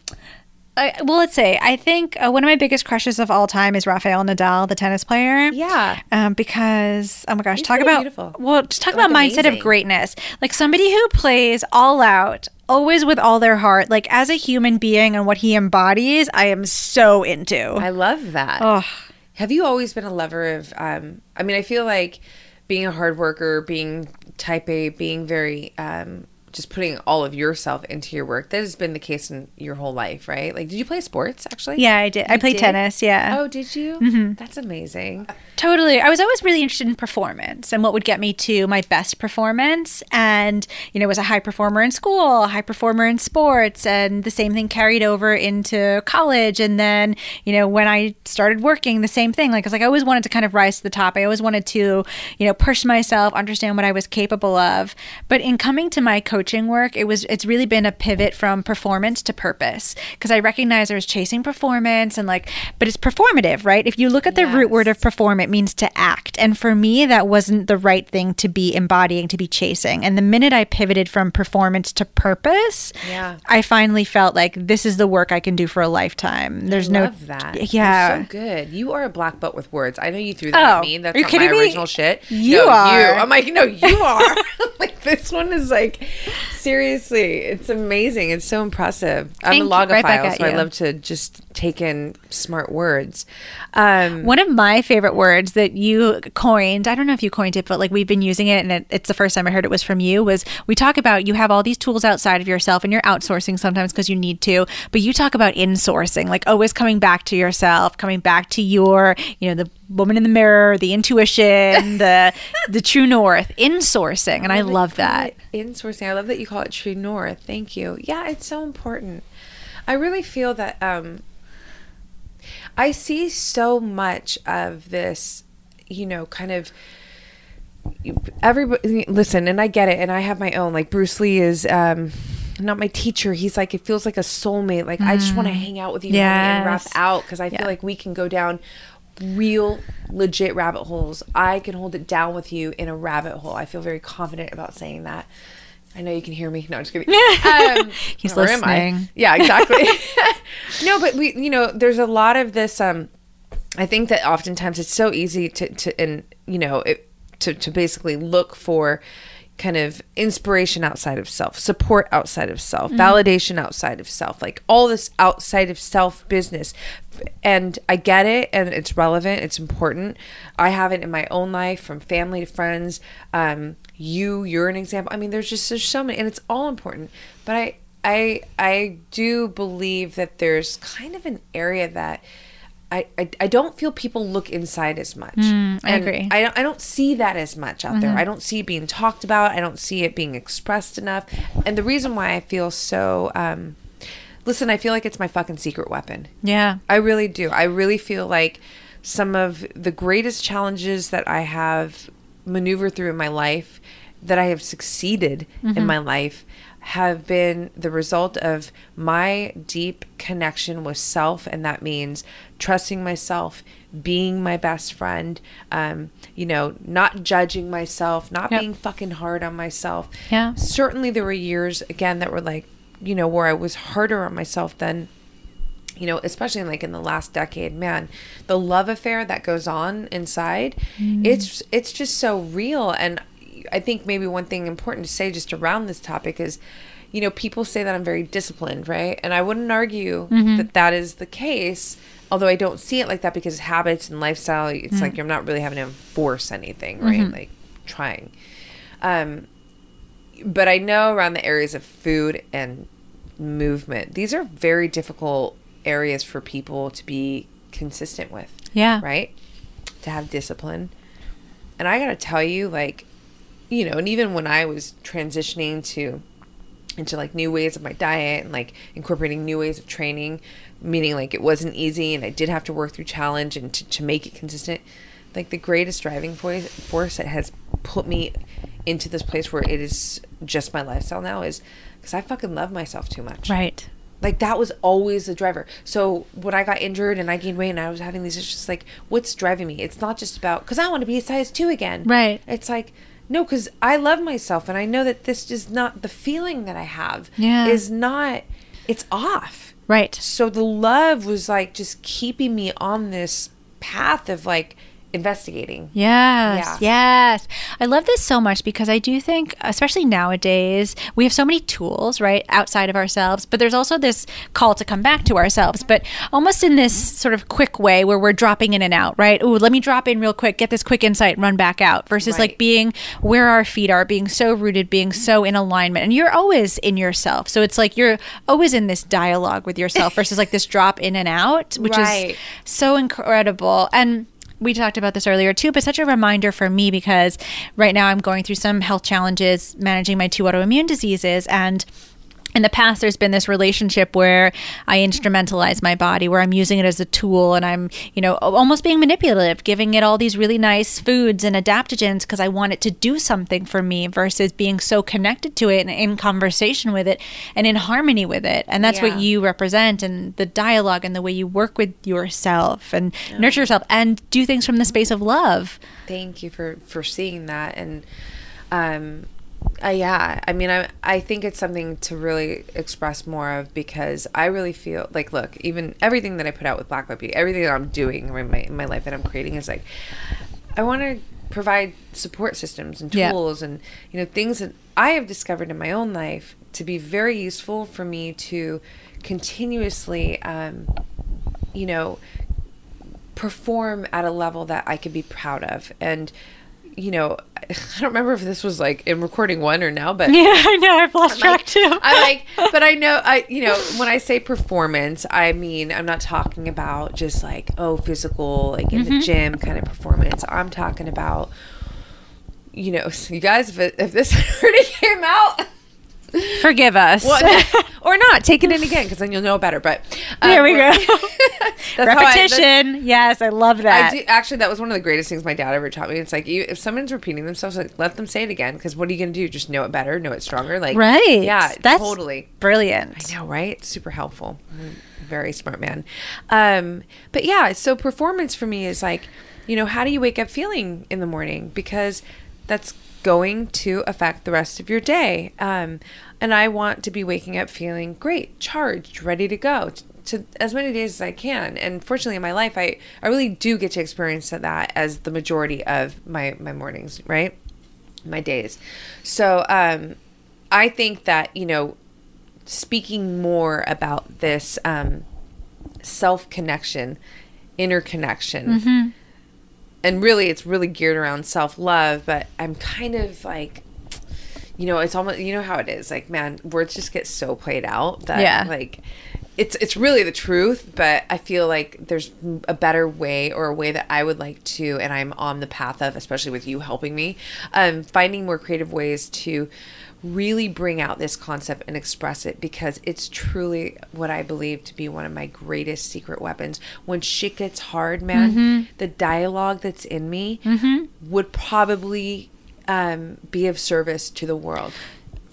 I, well, let's say I think uh, one of my biggest crushes of all time is Rafael Nadal, the tennis player. Yeah. Um, because oh my gosh, He's talk about beautiful. well, just talk about mindset amazing. of greatness. Like somebody who plays all out, always with all their heart. Like as a human being and what he embodies, I am so into. I love that. Oh, Have you always been a lover of? Um, I mean, I feel like being a hard worker, being type A, being very um, just putting all of yourself into your work. That has been the case in your whole life, right? Like, did you play sports actually? yeah, I did. I You played did? tennis. Yeah. Oh, did you? Mm-hmm. That's amazing. Totally. I was always really interested in performance and what would get me to my best performance. And, you know, was a high performer in school, a high performer in sports, and the same thing carried over into college. And then, you know, when I started working, the same thing. Like, it's like I always wanted to kind of rise to the top. I always wanted to, you know, push myself, understand what I was capable of. But in coming to my coaching work, it was, it's really been a pivot from performance to purpose because I recognize I was chasing performance and like, but it's performative, right? If you look at the root word of perform, it means to act. And for me, that wasn't the right thing to be embodying, to be chasing. And the minute I pivoted from performance to purpose, Yeah. I finally felt like this is the work I can do for a lifetime. There's no love that. Yeah. You're so good. You are a black belt with words. I know you threw that Oh, at me. That's are you kidding my me? original shit. You No, are. I'm like, no, you are. like this one is like, seriously, it's amazing. It's so impressive. I'm Thank a you. Right logophile, so I love to just take in smart words. Um, One of my favorite words that you coined, I don't know if you coined it, but like we've been using it and it, it's the first time I heard it was from you, was we talk about you have all these tools outside of yourself and you're outsourcing sometimes because you need to, but you talk about insourcing, like always coming back to yourself, coming back to your, you know, the woman in the mirror, the intuition, the the true north, insourcing. And I love that. insourcing. I love that you call it true north. Thank you. Yeah, it's so important. I really feel that um, I see so much of this, you know, kind of everybody listen and i get it and i have my own like bruce lee is um not my teacher he's like it feels like a soulmate like i just want to hang out with you honey, and rap Yes. out because i feel like we can go down real legit rabbit holes i can hold it down with you in a rabbit hole i feel very confident about saying that I know you can hear me. No, I'm just kidding. Um, He's where am I? Yeah, exactly. no, but we, you know, there's a lot of this. Um, I think that oftentimes it's so easy to, to and you know, it, to to basically look for kind of inspiration outside of self, support outside of self, validation outside of self, like all this outside of self business. And I get it and it's relevant, it's important. I have it in my own life from family to friends. Um, you, you're an example. I mean, there's just there's so many and it's all important. But I I I do believe that there's kind of an area that I, I, I don't feel people look inside as much. I And agree. I don't, I don't see that as much out there. I don't see it being talked about. I don't see it being expressed enough. And the reason why I feel so, um, listen, I feel like it's my fucking secret weapon. Yeah. I really do. I really feel like some of the greatest challenges that I have maneuvered through in my life, that I have succeeded in my life, have been the result of my deep connection with self. And that means trusting myself, being my best friend, um, you know, not judging myself, not Yep. being fucking hard on myself. Yeah. Certainly, there were years, again, that were like, you know, where I was harder on myself than you know, especially like in the last decade, man, the love affair that goes on inside, mm. it's it's just so real. And I think maybe one thing important to say just around this topic is, you know, people say that I'm very disciplined, right? And I wouldn't argue mm-hmm. that that is the case. Although I don't see it like that because habits and lifestyle, it's like mm. you're not really having to enforce anything, right? Mm-hmm. Like trying. Um, but I know around the areas of food and movement, these are very difficult areas for people to be consistent with, Yeah. right? To have discipline. And I got to tell you, like, you know, and even when I was transitioning to into like new ways of my diet and like incorporating new ways of training, meaning like it wasn't easy and I did have to work through challenge and to, to make it consistent. Like the greatest driving force, force that has put me into this place where it is just my lifestyle now is because I fucking love myself too much. Right. Like that was always the driver. So when I got injured and I gained weight and I was having these issues, like what's driving me? It's not just about because I want to be a size two again. Right. It's like no, because I love myself and I know that this is not the feeling that I have. Yeah. Is not. It's off. Right. So the love was like just keeping me on this path of like investigating. Yes, Yeah. yes. I love this so much because I do think, especially nowadays, we have so many tools, right, outside of ourselves, but there's also this call to come back to ourselves, but almost in this mm-hmm. sort of quick way where we're dropping in and out, right? Ooh, let me drop in real quick, get this quick insight, run back out, versus like being where our feet are, being so rooted, being so mm-hmm. in alignment. And you're always in yourself. So it's like you're always in this dialogue with yourself versus like this drop in and out, which Right. is so incredible. And we talked about this earlier too, but such a reminder for me because right now I'm going through some health challenges managing my two autoimmune diseases and in the past there's been this relationship where i instrumentalize my body where i'm using it as a tool and i'm you know almost being manipulative giving it all these really nice foods and adaptogens because i want it to do something for me versus being so connected to it and in conversation with it and in harmony with it. And that's Yeah. what you represent and the dialogue and the way you work with yourself and nurture yourself and do things from the space of love. Thank you for for seeing that. And um uh, yeah, I mean, I I think it's something to really express more of because I really feel like, look, even everything that I put out with Black Beauty, everything that I'm doing in my in my life that I'm creating is like, I want to provide support systems and Yeah. tools and you know things that I have discovered in my own life to be very useful for me to continuously, um, you know, perform at a level that I could be proud of. And, you know, I don't remember if this was like in recording one or now, but yeah i know i've lost track like, too I like, but I know, I, you know, when I say performance, I mean, I'm not talking about just like, oh, physical, like in Mm-hmm. the gym kind of performance. I'm talking about, you know, you guys, if, it, if this already came out, forgive us well, or not, take it in again because then you'll know better. But uh, There we go. how I- repetition yes i love that I do actually. That was one of the greatest things my dad ever taught me. It's like you, if someone's repeating themselves, like let them say it again. Because what are you going to do? Just know it better, know it stronger. Like Right. Yeah, That's totally. brilliant. I know, right? Super helpful. Very smart man. Um, but yeah, so performance for me is like, you know, how do you wake up feeling in the morning? Because that's going to affect the rest of your day. Um, and I want to be waking up feeling great, charged, ready to go to as many days as I can. And fortunately, in my life, I, I really do get to experience that as the majority of my, my mornings, right? my days. So um, I think that you know, speaking more about this um, self connection, interconnection, and really, it's really geared around self love. But I'm kind of like. You know, it's almost you know how it is. Like, man, words just get so played out that Yeah. like it's it's really the truth, but I feel like there's a better way or a way that I would like to, and I'm on the path of, especially with you helping me, um, finding more creative ways to really bring out this concept and express it because it's truly what I believe to be one of my greatest secret weapons. When shit gets hard, man, the dialogue that's in me would probably um, be of service to the world.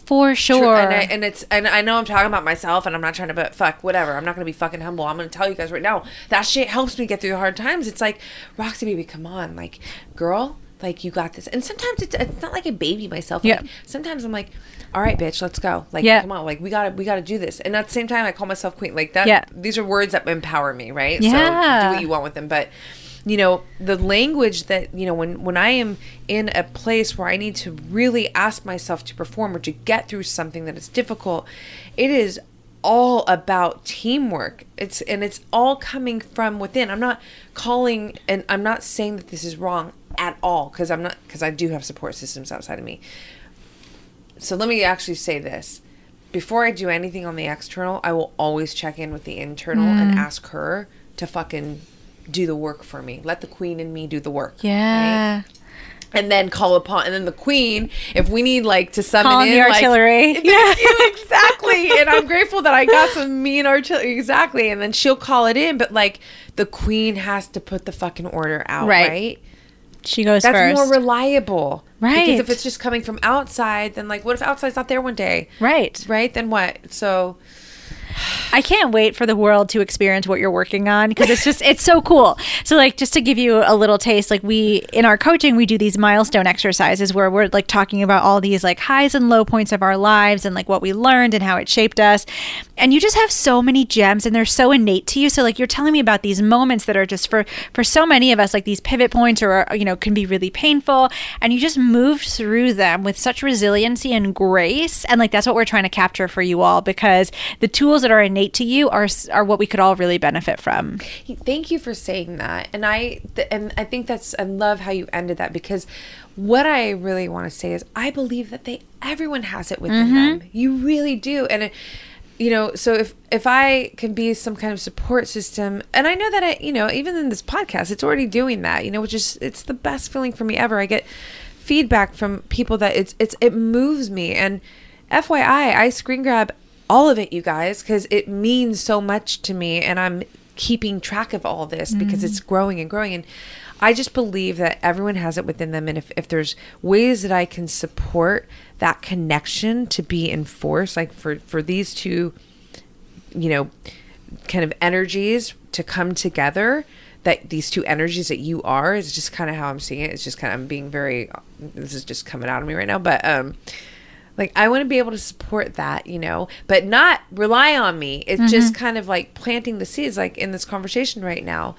For sure. And, I, and it's and I know I'm talking about myself, and I'm not trying to, but fuck, whatever. I'm not gonna be fucking humble. I'm gonna tell you guys right now that shit helps me get through the hard times. It's like Roxy, baby, come on, like, girl, like you got this. And sometimes it's it's not like a baby myself. Yeah. Like, sometimes I'm like, all right, bitch, let's go. Like, Yeah. come on, like we gotta we gotta do this. And at the same time, I call myself queen. Like that. Yeah. These are words that empower me, right? Yeah. So do what you want with them, but you know the language that you know when when i am in a place where i need to really ask myself to perform or to get through something that is difficult it is all about teamwork it's and it's all coming from within i'm not calling and i'm not saying that this is wrong at all because i'm not because i do have support systems outside of me so let me actually say this before i do anything on the external i will always check in with the internal and mm. ask her to fucking do the work for me let the queen and me do the work yeah. right? and then call upon and then the queen if we need like to summon Call in the like- artillery. Thank you, exactly and i'm grateful that i got some mean artillery exactly and then she'll call it in but like the queen has to put the fucking order out Right. right, She goes that's first. more reliable Right. because if it's just coming from outside then like what if outside's not there one day right. right then what so I can't wait for the world to experience what you're working on because it's just it's so cool. So like just to give you a little taste, like we in our coaching we do these milestone exercises where we're like talking about all these like highs and low points of our lives and like what we learned and how it shaped us. And you just have so many gems and they're so innate to you. So like you're telling me about these moments that are just for for so many of us like these pivot points or you know can be really painful and you just moved through them with such resiliency and grace and like that's what we're trying to capture for you all because the tools that are innate to you are are what we could all really benefit from. Thank you for saying that. And I th- and I think that's I love how you ended that because what I really want to say is I believe that they everyone has it within mm-hmm. them. You really do. And it, you know, so if if I can be some kind of support system, and I know that I, you know, even in this podcast, it's already doing that. You know, which is it's the best feeling for me ever. I get feedback from people that it's it's it moves me. And FYI, I screen grab all of it, you guys, because it means so much to me, and I'm keeping track of all this because it's growing and growing. And I just believe that everyone has it within them, and if if there's ways that I can support that connection to be enforced, like for for these two, you know, kind of energies to come together that these two energies that you are is just kind of how I'm seeing it. It's just kind of I'm being very this is just coming out of me right now, but um like I want to be able to support that, you know, but not rely on me. It's mm-hmm. just kind of like planting the seeds like in this conversation right now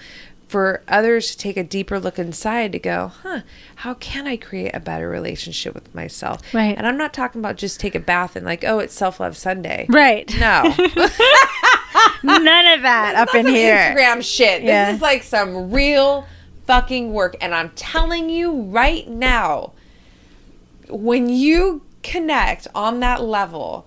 for others to take a deeper look inside to go, huh, how can I create a better relationship with myself? Right. And I'm not talking about just take a bath and like, oh, it's self love Sunday. Right. No. None of that up in here. Instagram shit. Yeah. This is like some real fucking work. And I'm telling you right now, when you connect on that level,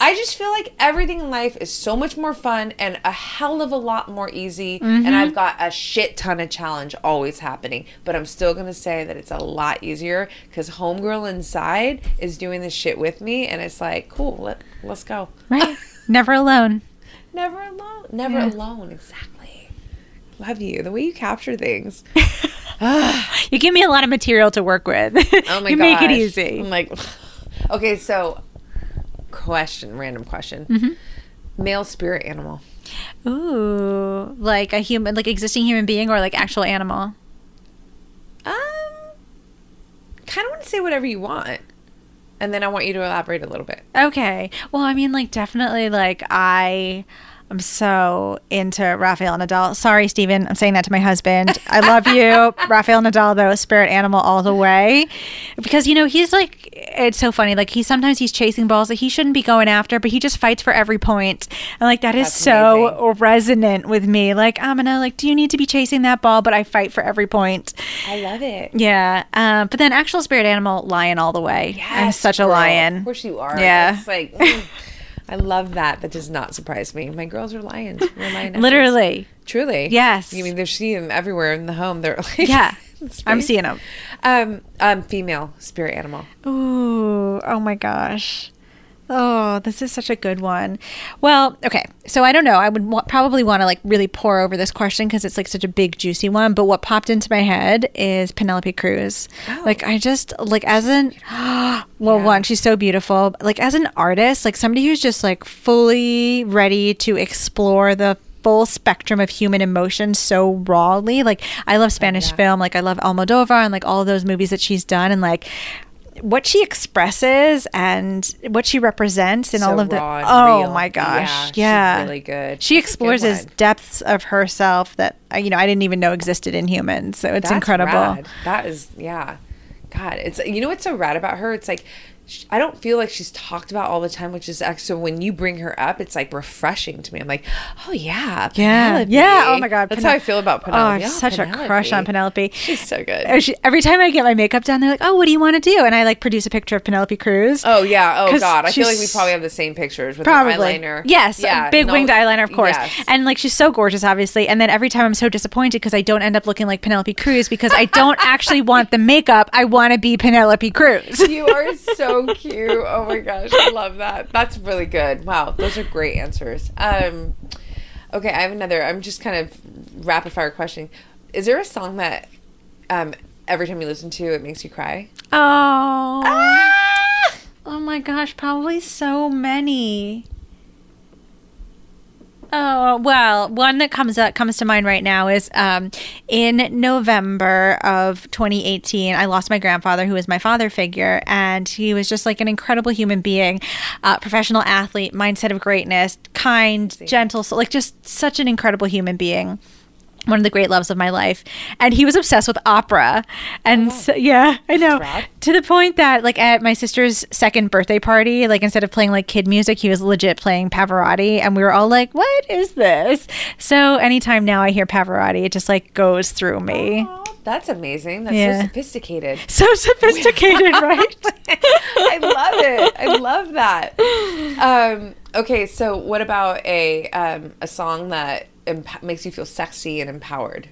I just feel like everything in life is so much more fun and a hell of a lot more easy. Mm-hmm. And I've got a shit ton of challenge always happening. But I'm still going to say that it's a lot easier because Homegirl Inside is doing this shit with me. And it's like, cool, let, let's go. Right. Never alone. Never alone. Never Yeah. alone. Exactly. Love you. The way you capture things. You give me a lot of material to work with. Oh my you god. make it easy. I'm like, okay, so question, random question. Mm-hmm. Male spirit animal. Ooh, like a human, like existing human being, or like actual animal. Um, kind of want to say whatever you want, and then I want you to elaborate a little bit. Okay. Well, I mean, like, definitely, like, I, I'm so into Rafael Nadal. Sorry, Steven. I'm saying that to my husband. I love you. Rafael Nadal, though, spirit animal all the way. Because, you know, he's like, it's so funny. Like, he sometimes he's chasing balls that he shouldn't be going after, but he just fights for every point. And, like, that is That's so amazing. resonant with me. Like, I'm gonna, like, do you need to be chasing that ball? But I fight for every point. I love it. Yeah. Um, but then, actual spirit animal, lion all the way. I'm Yes, such a lion. Of course you are. Yeah. It's like, I love that. That does not surprise me. My girls are lions. We're lionesses. Literally. Truly. Yes. I mean, they're seeing them everywhere in the home. They're like, Yeah. I'm seeing them. Um, um, female spirit animal. Ooh, oh my gosh. Oh, this is such a good one. Well, okay. So I don't know. I would wa- probably want to like really pour over this question because it's like such a big, juicy one. But what popped into my head is Penelope Cruz. Like, I just, like, as an, well, Yeah. one, she's so beautiful. Like, as an artist, like somebody who's just like fully ready to explore the full spectrum of human emotion so rawly. Like, I love Spanish that. film. Like, I love Almodovar and like all those movies that she's done. And like, what she expresses and what she represents in So all of the oh real. my gosh Yeah, she's yeah, really good. she a good explores this depths of herself that uh, you know i didn't even know existed in humans so it's That's incredible rad. That is, yeah. God, it's you know what's so rad about her? It's like I don't feel like she's talked about all the time, which is actually so when you bring her up, it's like refreshing to me. I'm like, oh yeah, yeah Penelope. yeah oh my god that's Pene- how I feel about oh Penelope. I have such a crush on penelope She's so good. Uh, she- every time i get my makeup done they're like oh what do you want to do and i like produce a picture of penelope cruz Oh yeah. Oh god. I feel like we probably have the same pictures with Probably. eyeliner. Yes, Yeah. big winged eyeliner, of course. yes. And like she's so gorgeous, obviously. And then every time I'm so disappointed because I don't end up looking like Penelope Cruz because I don't actually want the makeup. I want to be Penelope Cruz. you are so cute. Oh my gosh, I love that. That's really good. Wow, those are great answers. Um, okay, I have another. I'm just kind of rapid fire question. Is there a song that um, every time you listen to it makes you cry? Oh. Ah! Oh my gosh, probably so many. Oh well, one that comes up comes to mind right now is um, in November of 2018. I lost my grandfather, who was my father figure, and he was just like an incredible human being, uh, professional athlete, mindset of greatness, kind, gentle, so like just such an incredible human being one of the great loves of my life and he was obsessed with opera and so, yeah i know to the point that like at my sister's second birthday party like instead of playing like kid music he was legit playing pavarotti and we were all like what is this so anytime now i hear pavarotti it just like goes through me that's amazing. That's Yeah. so sophisticated. so sophisticated right I love it. I love that. Um, okay, so what about a um, a song that emp- makes you feel sexy and empowered?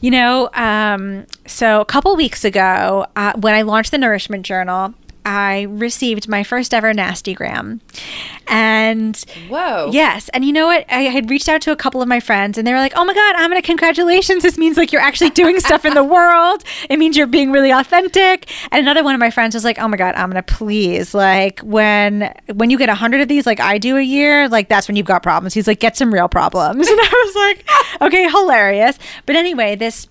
You know, um, so a couple weeks ago, uh, when I launched the Nourishment Journal, I received my first ever Nastygram. And Whoa. yes, and you know what? I had reached out to a couple of my friends and they were like, oh my God, I'm going to congratulations. This means like you're actually doing stuff in the world. It means you're being really authentic. And another one of my friends was like, oh my God, I'm going to please. Like when when you get a hundred of these like I do a year, like that's when you've got problems. He's like, get some real problems. And I was like, okay, hilarious. But anyway, this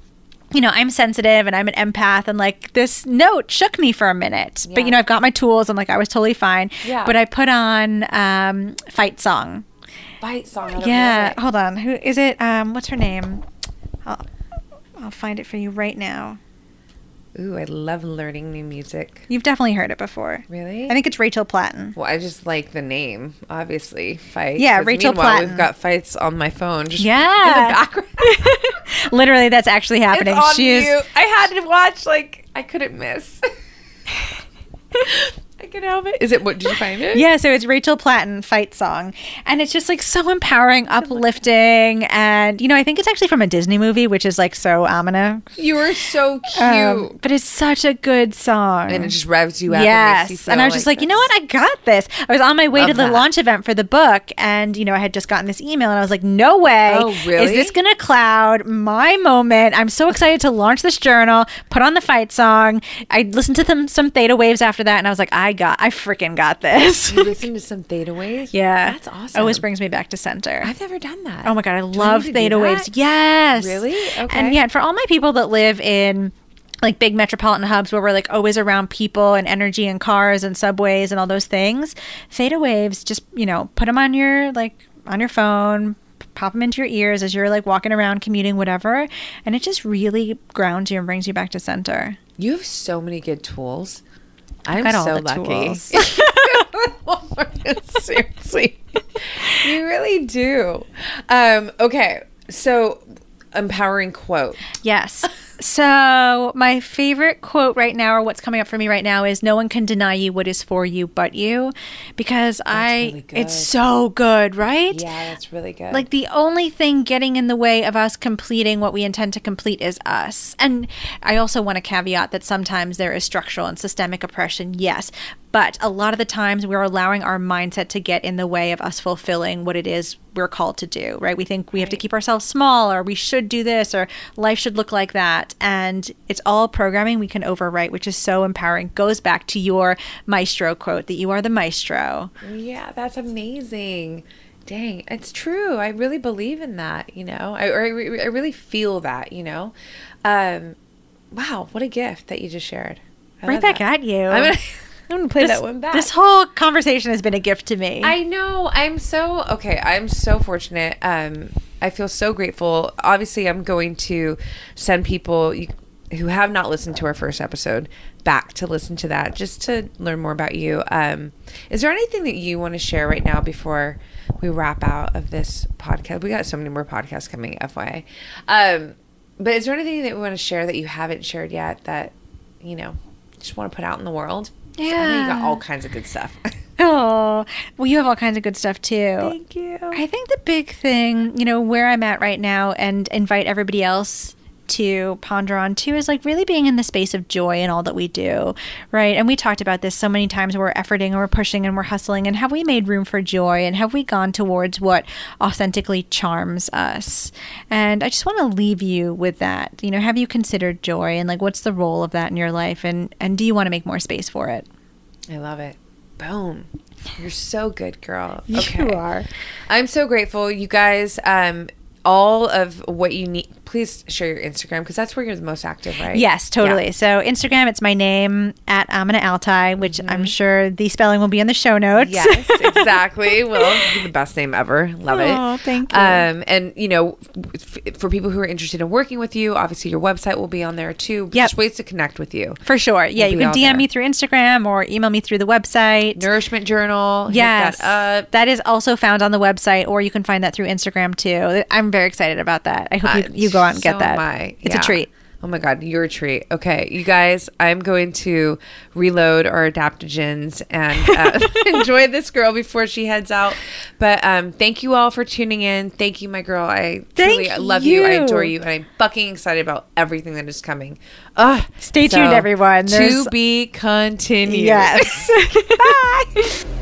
you know, I'm sensitive and I'm an empath, and like this note shook me for a minute. But you know, I've got my tools, and like I was totally fine. Yeah. But I put on um, fight song. Fight song. Yeah, hold on. Who is it? Um, what's her name? I'll, I'll find it for you right now. Ooh, I love learning new music. You've definitely heard it before. Really? I think it's Rachel Platten. Well, I just like the name, obviously. Fight. Yeah, Rachel meanwhile, Platten. We've got fights on my phone. Just Yeah. in the background. Literally, that's actually happening. it's on She is- I had to watch. Like I couldn't miss. I could help it. Is it? What did you find it? Yeah, so it's Rachel Platten fight song. And it's just like so empowering, uplifting. And, you know, I think it's actually from a Disney movie, which is like so Amina. You are so cute. Um, but it's such a good song. and it just revs you up. yes. And, And, I was just like, you know what? I got this. I was on my way Love to the that. launch event for the book. And, you know, I had just gotten this email and I was like, no way. Oh, really? Is this going to cloud my moment? I'm so excited to launch this journal, put on the fight song. I listened to them, some theta waves after that. And I was like, I got, I freaking got this. You listen to some theta waves. yeah. that's awesome. Always brings me back to center. I've never done that. Oh my god, I Do love theta waves. Yes. Really? Okay. And yeah, for all my people that live in like big metropolitan hubs where we're like always around people and energy and cars and subways and all those things. Theta waves, just, you know, put them on your like on your phone, pop them into your ears as you're like walking around, commuting, whatever. And it just really grounds you and brings you back to center. You have so many good tools. I'm got all so the lucky. tools. Seriously. you really do. Um, okay. So empowering quote. Yes. So, my favorite quote right now, or what's coming up for me right now, is No one can deny you what is for you but you. Because I, really it's so good, right? Yeah, that's really good. Like the only thing getting in the way of us completing what we intend to complete is us. And I also want to caveat that sometimes there is structural and systemic oppression, yes. But a lot of the times we're allowing our mindset to get in the way of us fulfilling what it is we're called to do, right? We think we have to keep ourselves small or we should do this or life should look like that. And it's all programming we can overwrite, which is so empowering. Goes back to your maestro quote that you are the maestro. Yeah, that's amazing. Dang, it's true. I really believe in that, you know. I, or I, re- I really feel that, you know. Um, wow, what a gift that you just shared. I Right back that. at you. I'm gonna, I'm gonna play this, that one back. this whole conversation has been a gift to me. I know. I'm so okay. I'm so fortunate. Um, I feel so grateful. Obviously, I'm going to send people who have not listened to our first episode back to listen to that, just to learn more about you. Um, is there anything that you want to share right now before we wrap out of this podcast? We got so many more podcasts coming, FYI. Um, but is there anything that we want to share that you haven't shared yet that you know just want to put out in the world? I know you got all kinds of good stuff. Oh, well, you have all kinds of good stuff too. Thank you. I think the big thing, you know, where I'm at right now and invite everybody else to ponder on too is like really being in the space of joy in all that we do, right? And we talked about this so many times we're efforting and we're pushing and we're hustling and have we made room for joy and have we gone towards what authentically charms us? And I just want to leave you with that. You know, have you considered joy and like what's the role of that in your life and and do you want to make more space for it? I love it. Boom. You're so good, girl. You are. I'm so grateful. You guys, um, all of what you need, please share your Instagram because that's where you're the most active, right? Yes, totally. Yeah. So Instagram, it's my name at Amina Altai, which I'm sure the spelling will be in the show notes. Yes, exactly. well, the best name ever. Love it. Thank you. Um, and you know, f- for people who are interested in working with you, obviously your website will be on there too. Yep. Just ways to connect with you. For sure. Yeah, you can DM there. me through Instagram or email me through the website. Nourishment Journal. Yes, that up. that is also found on the website, or you can find that through Instagram too. I'm very excited about that. I hope Uh, you, you go out and so get that. I. It's Yeah. a treat. Oh my God, you're a treat. Okay, you guys, I'm going to reload our adaptogens and uh, enjoy this girl before she heads out. But um, thank you all for tuning in. Thank you, my girl. I Thank truly love you. I adore you. And I'm fucking excited about everything that is coming. Ugh, Stay tuned, everyone. There's- To be continued. Yes. Bye.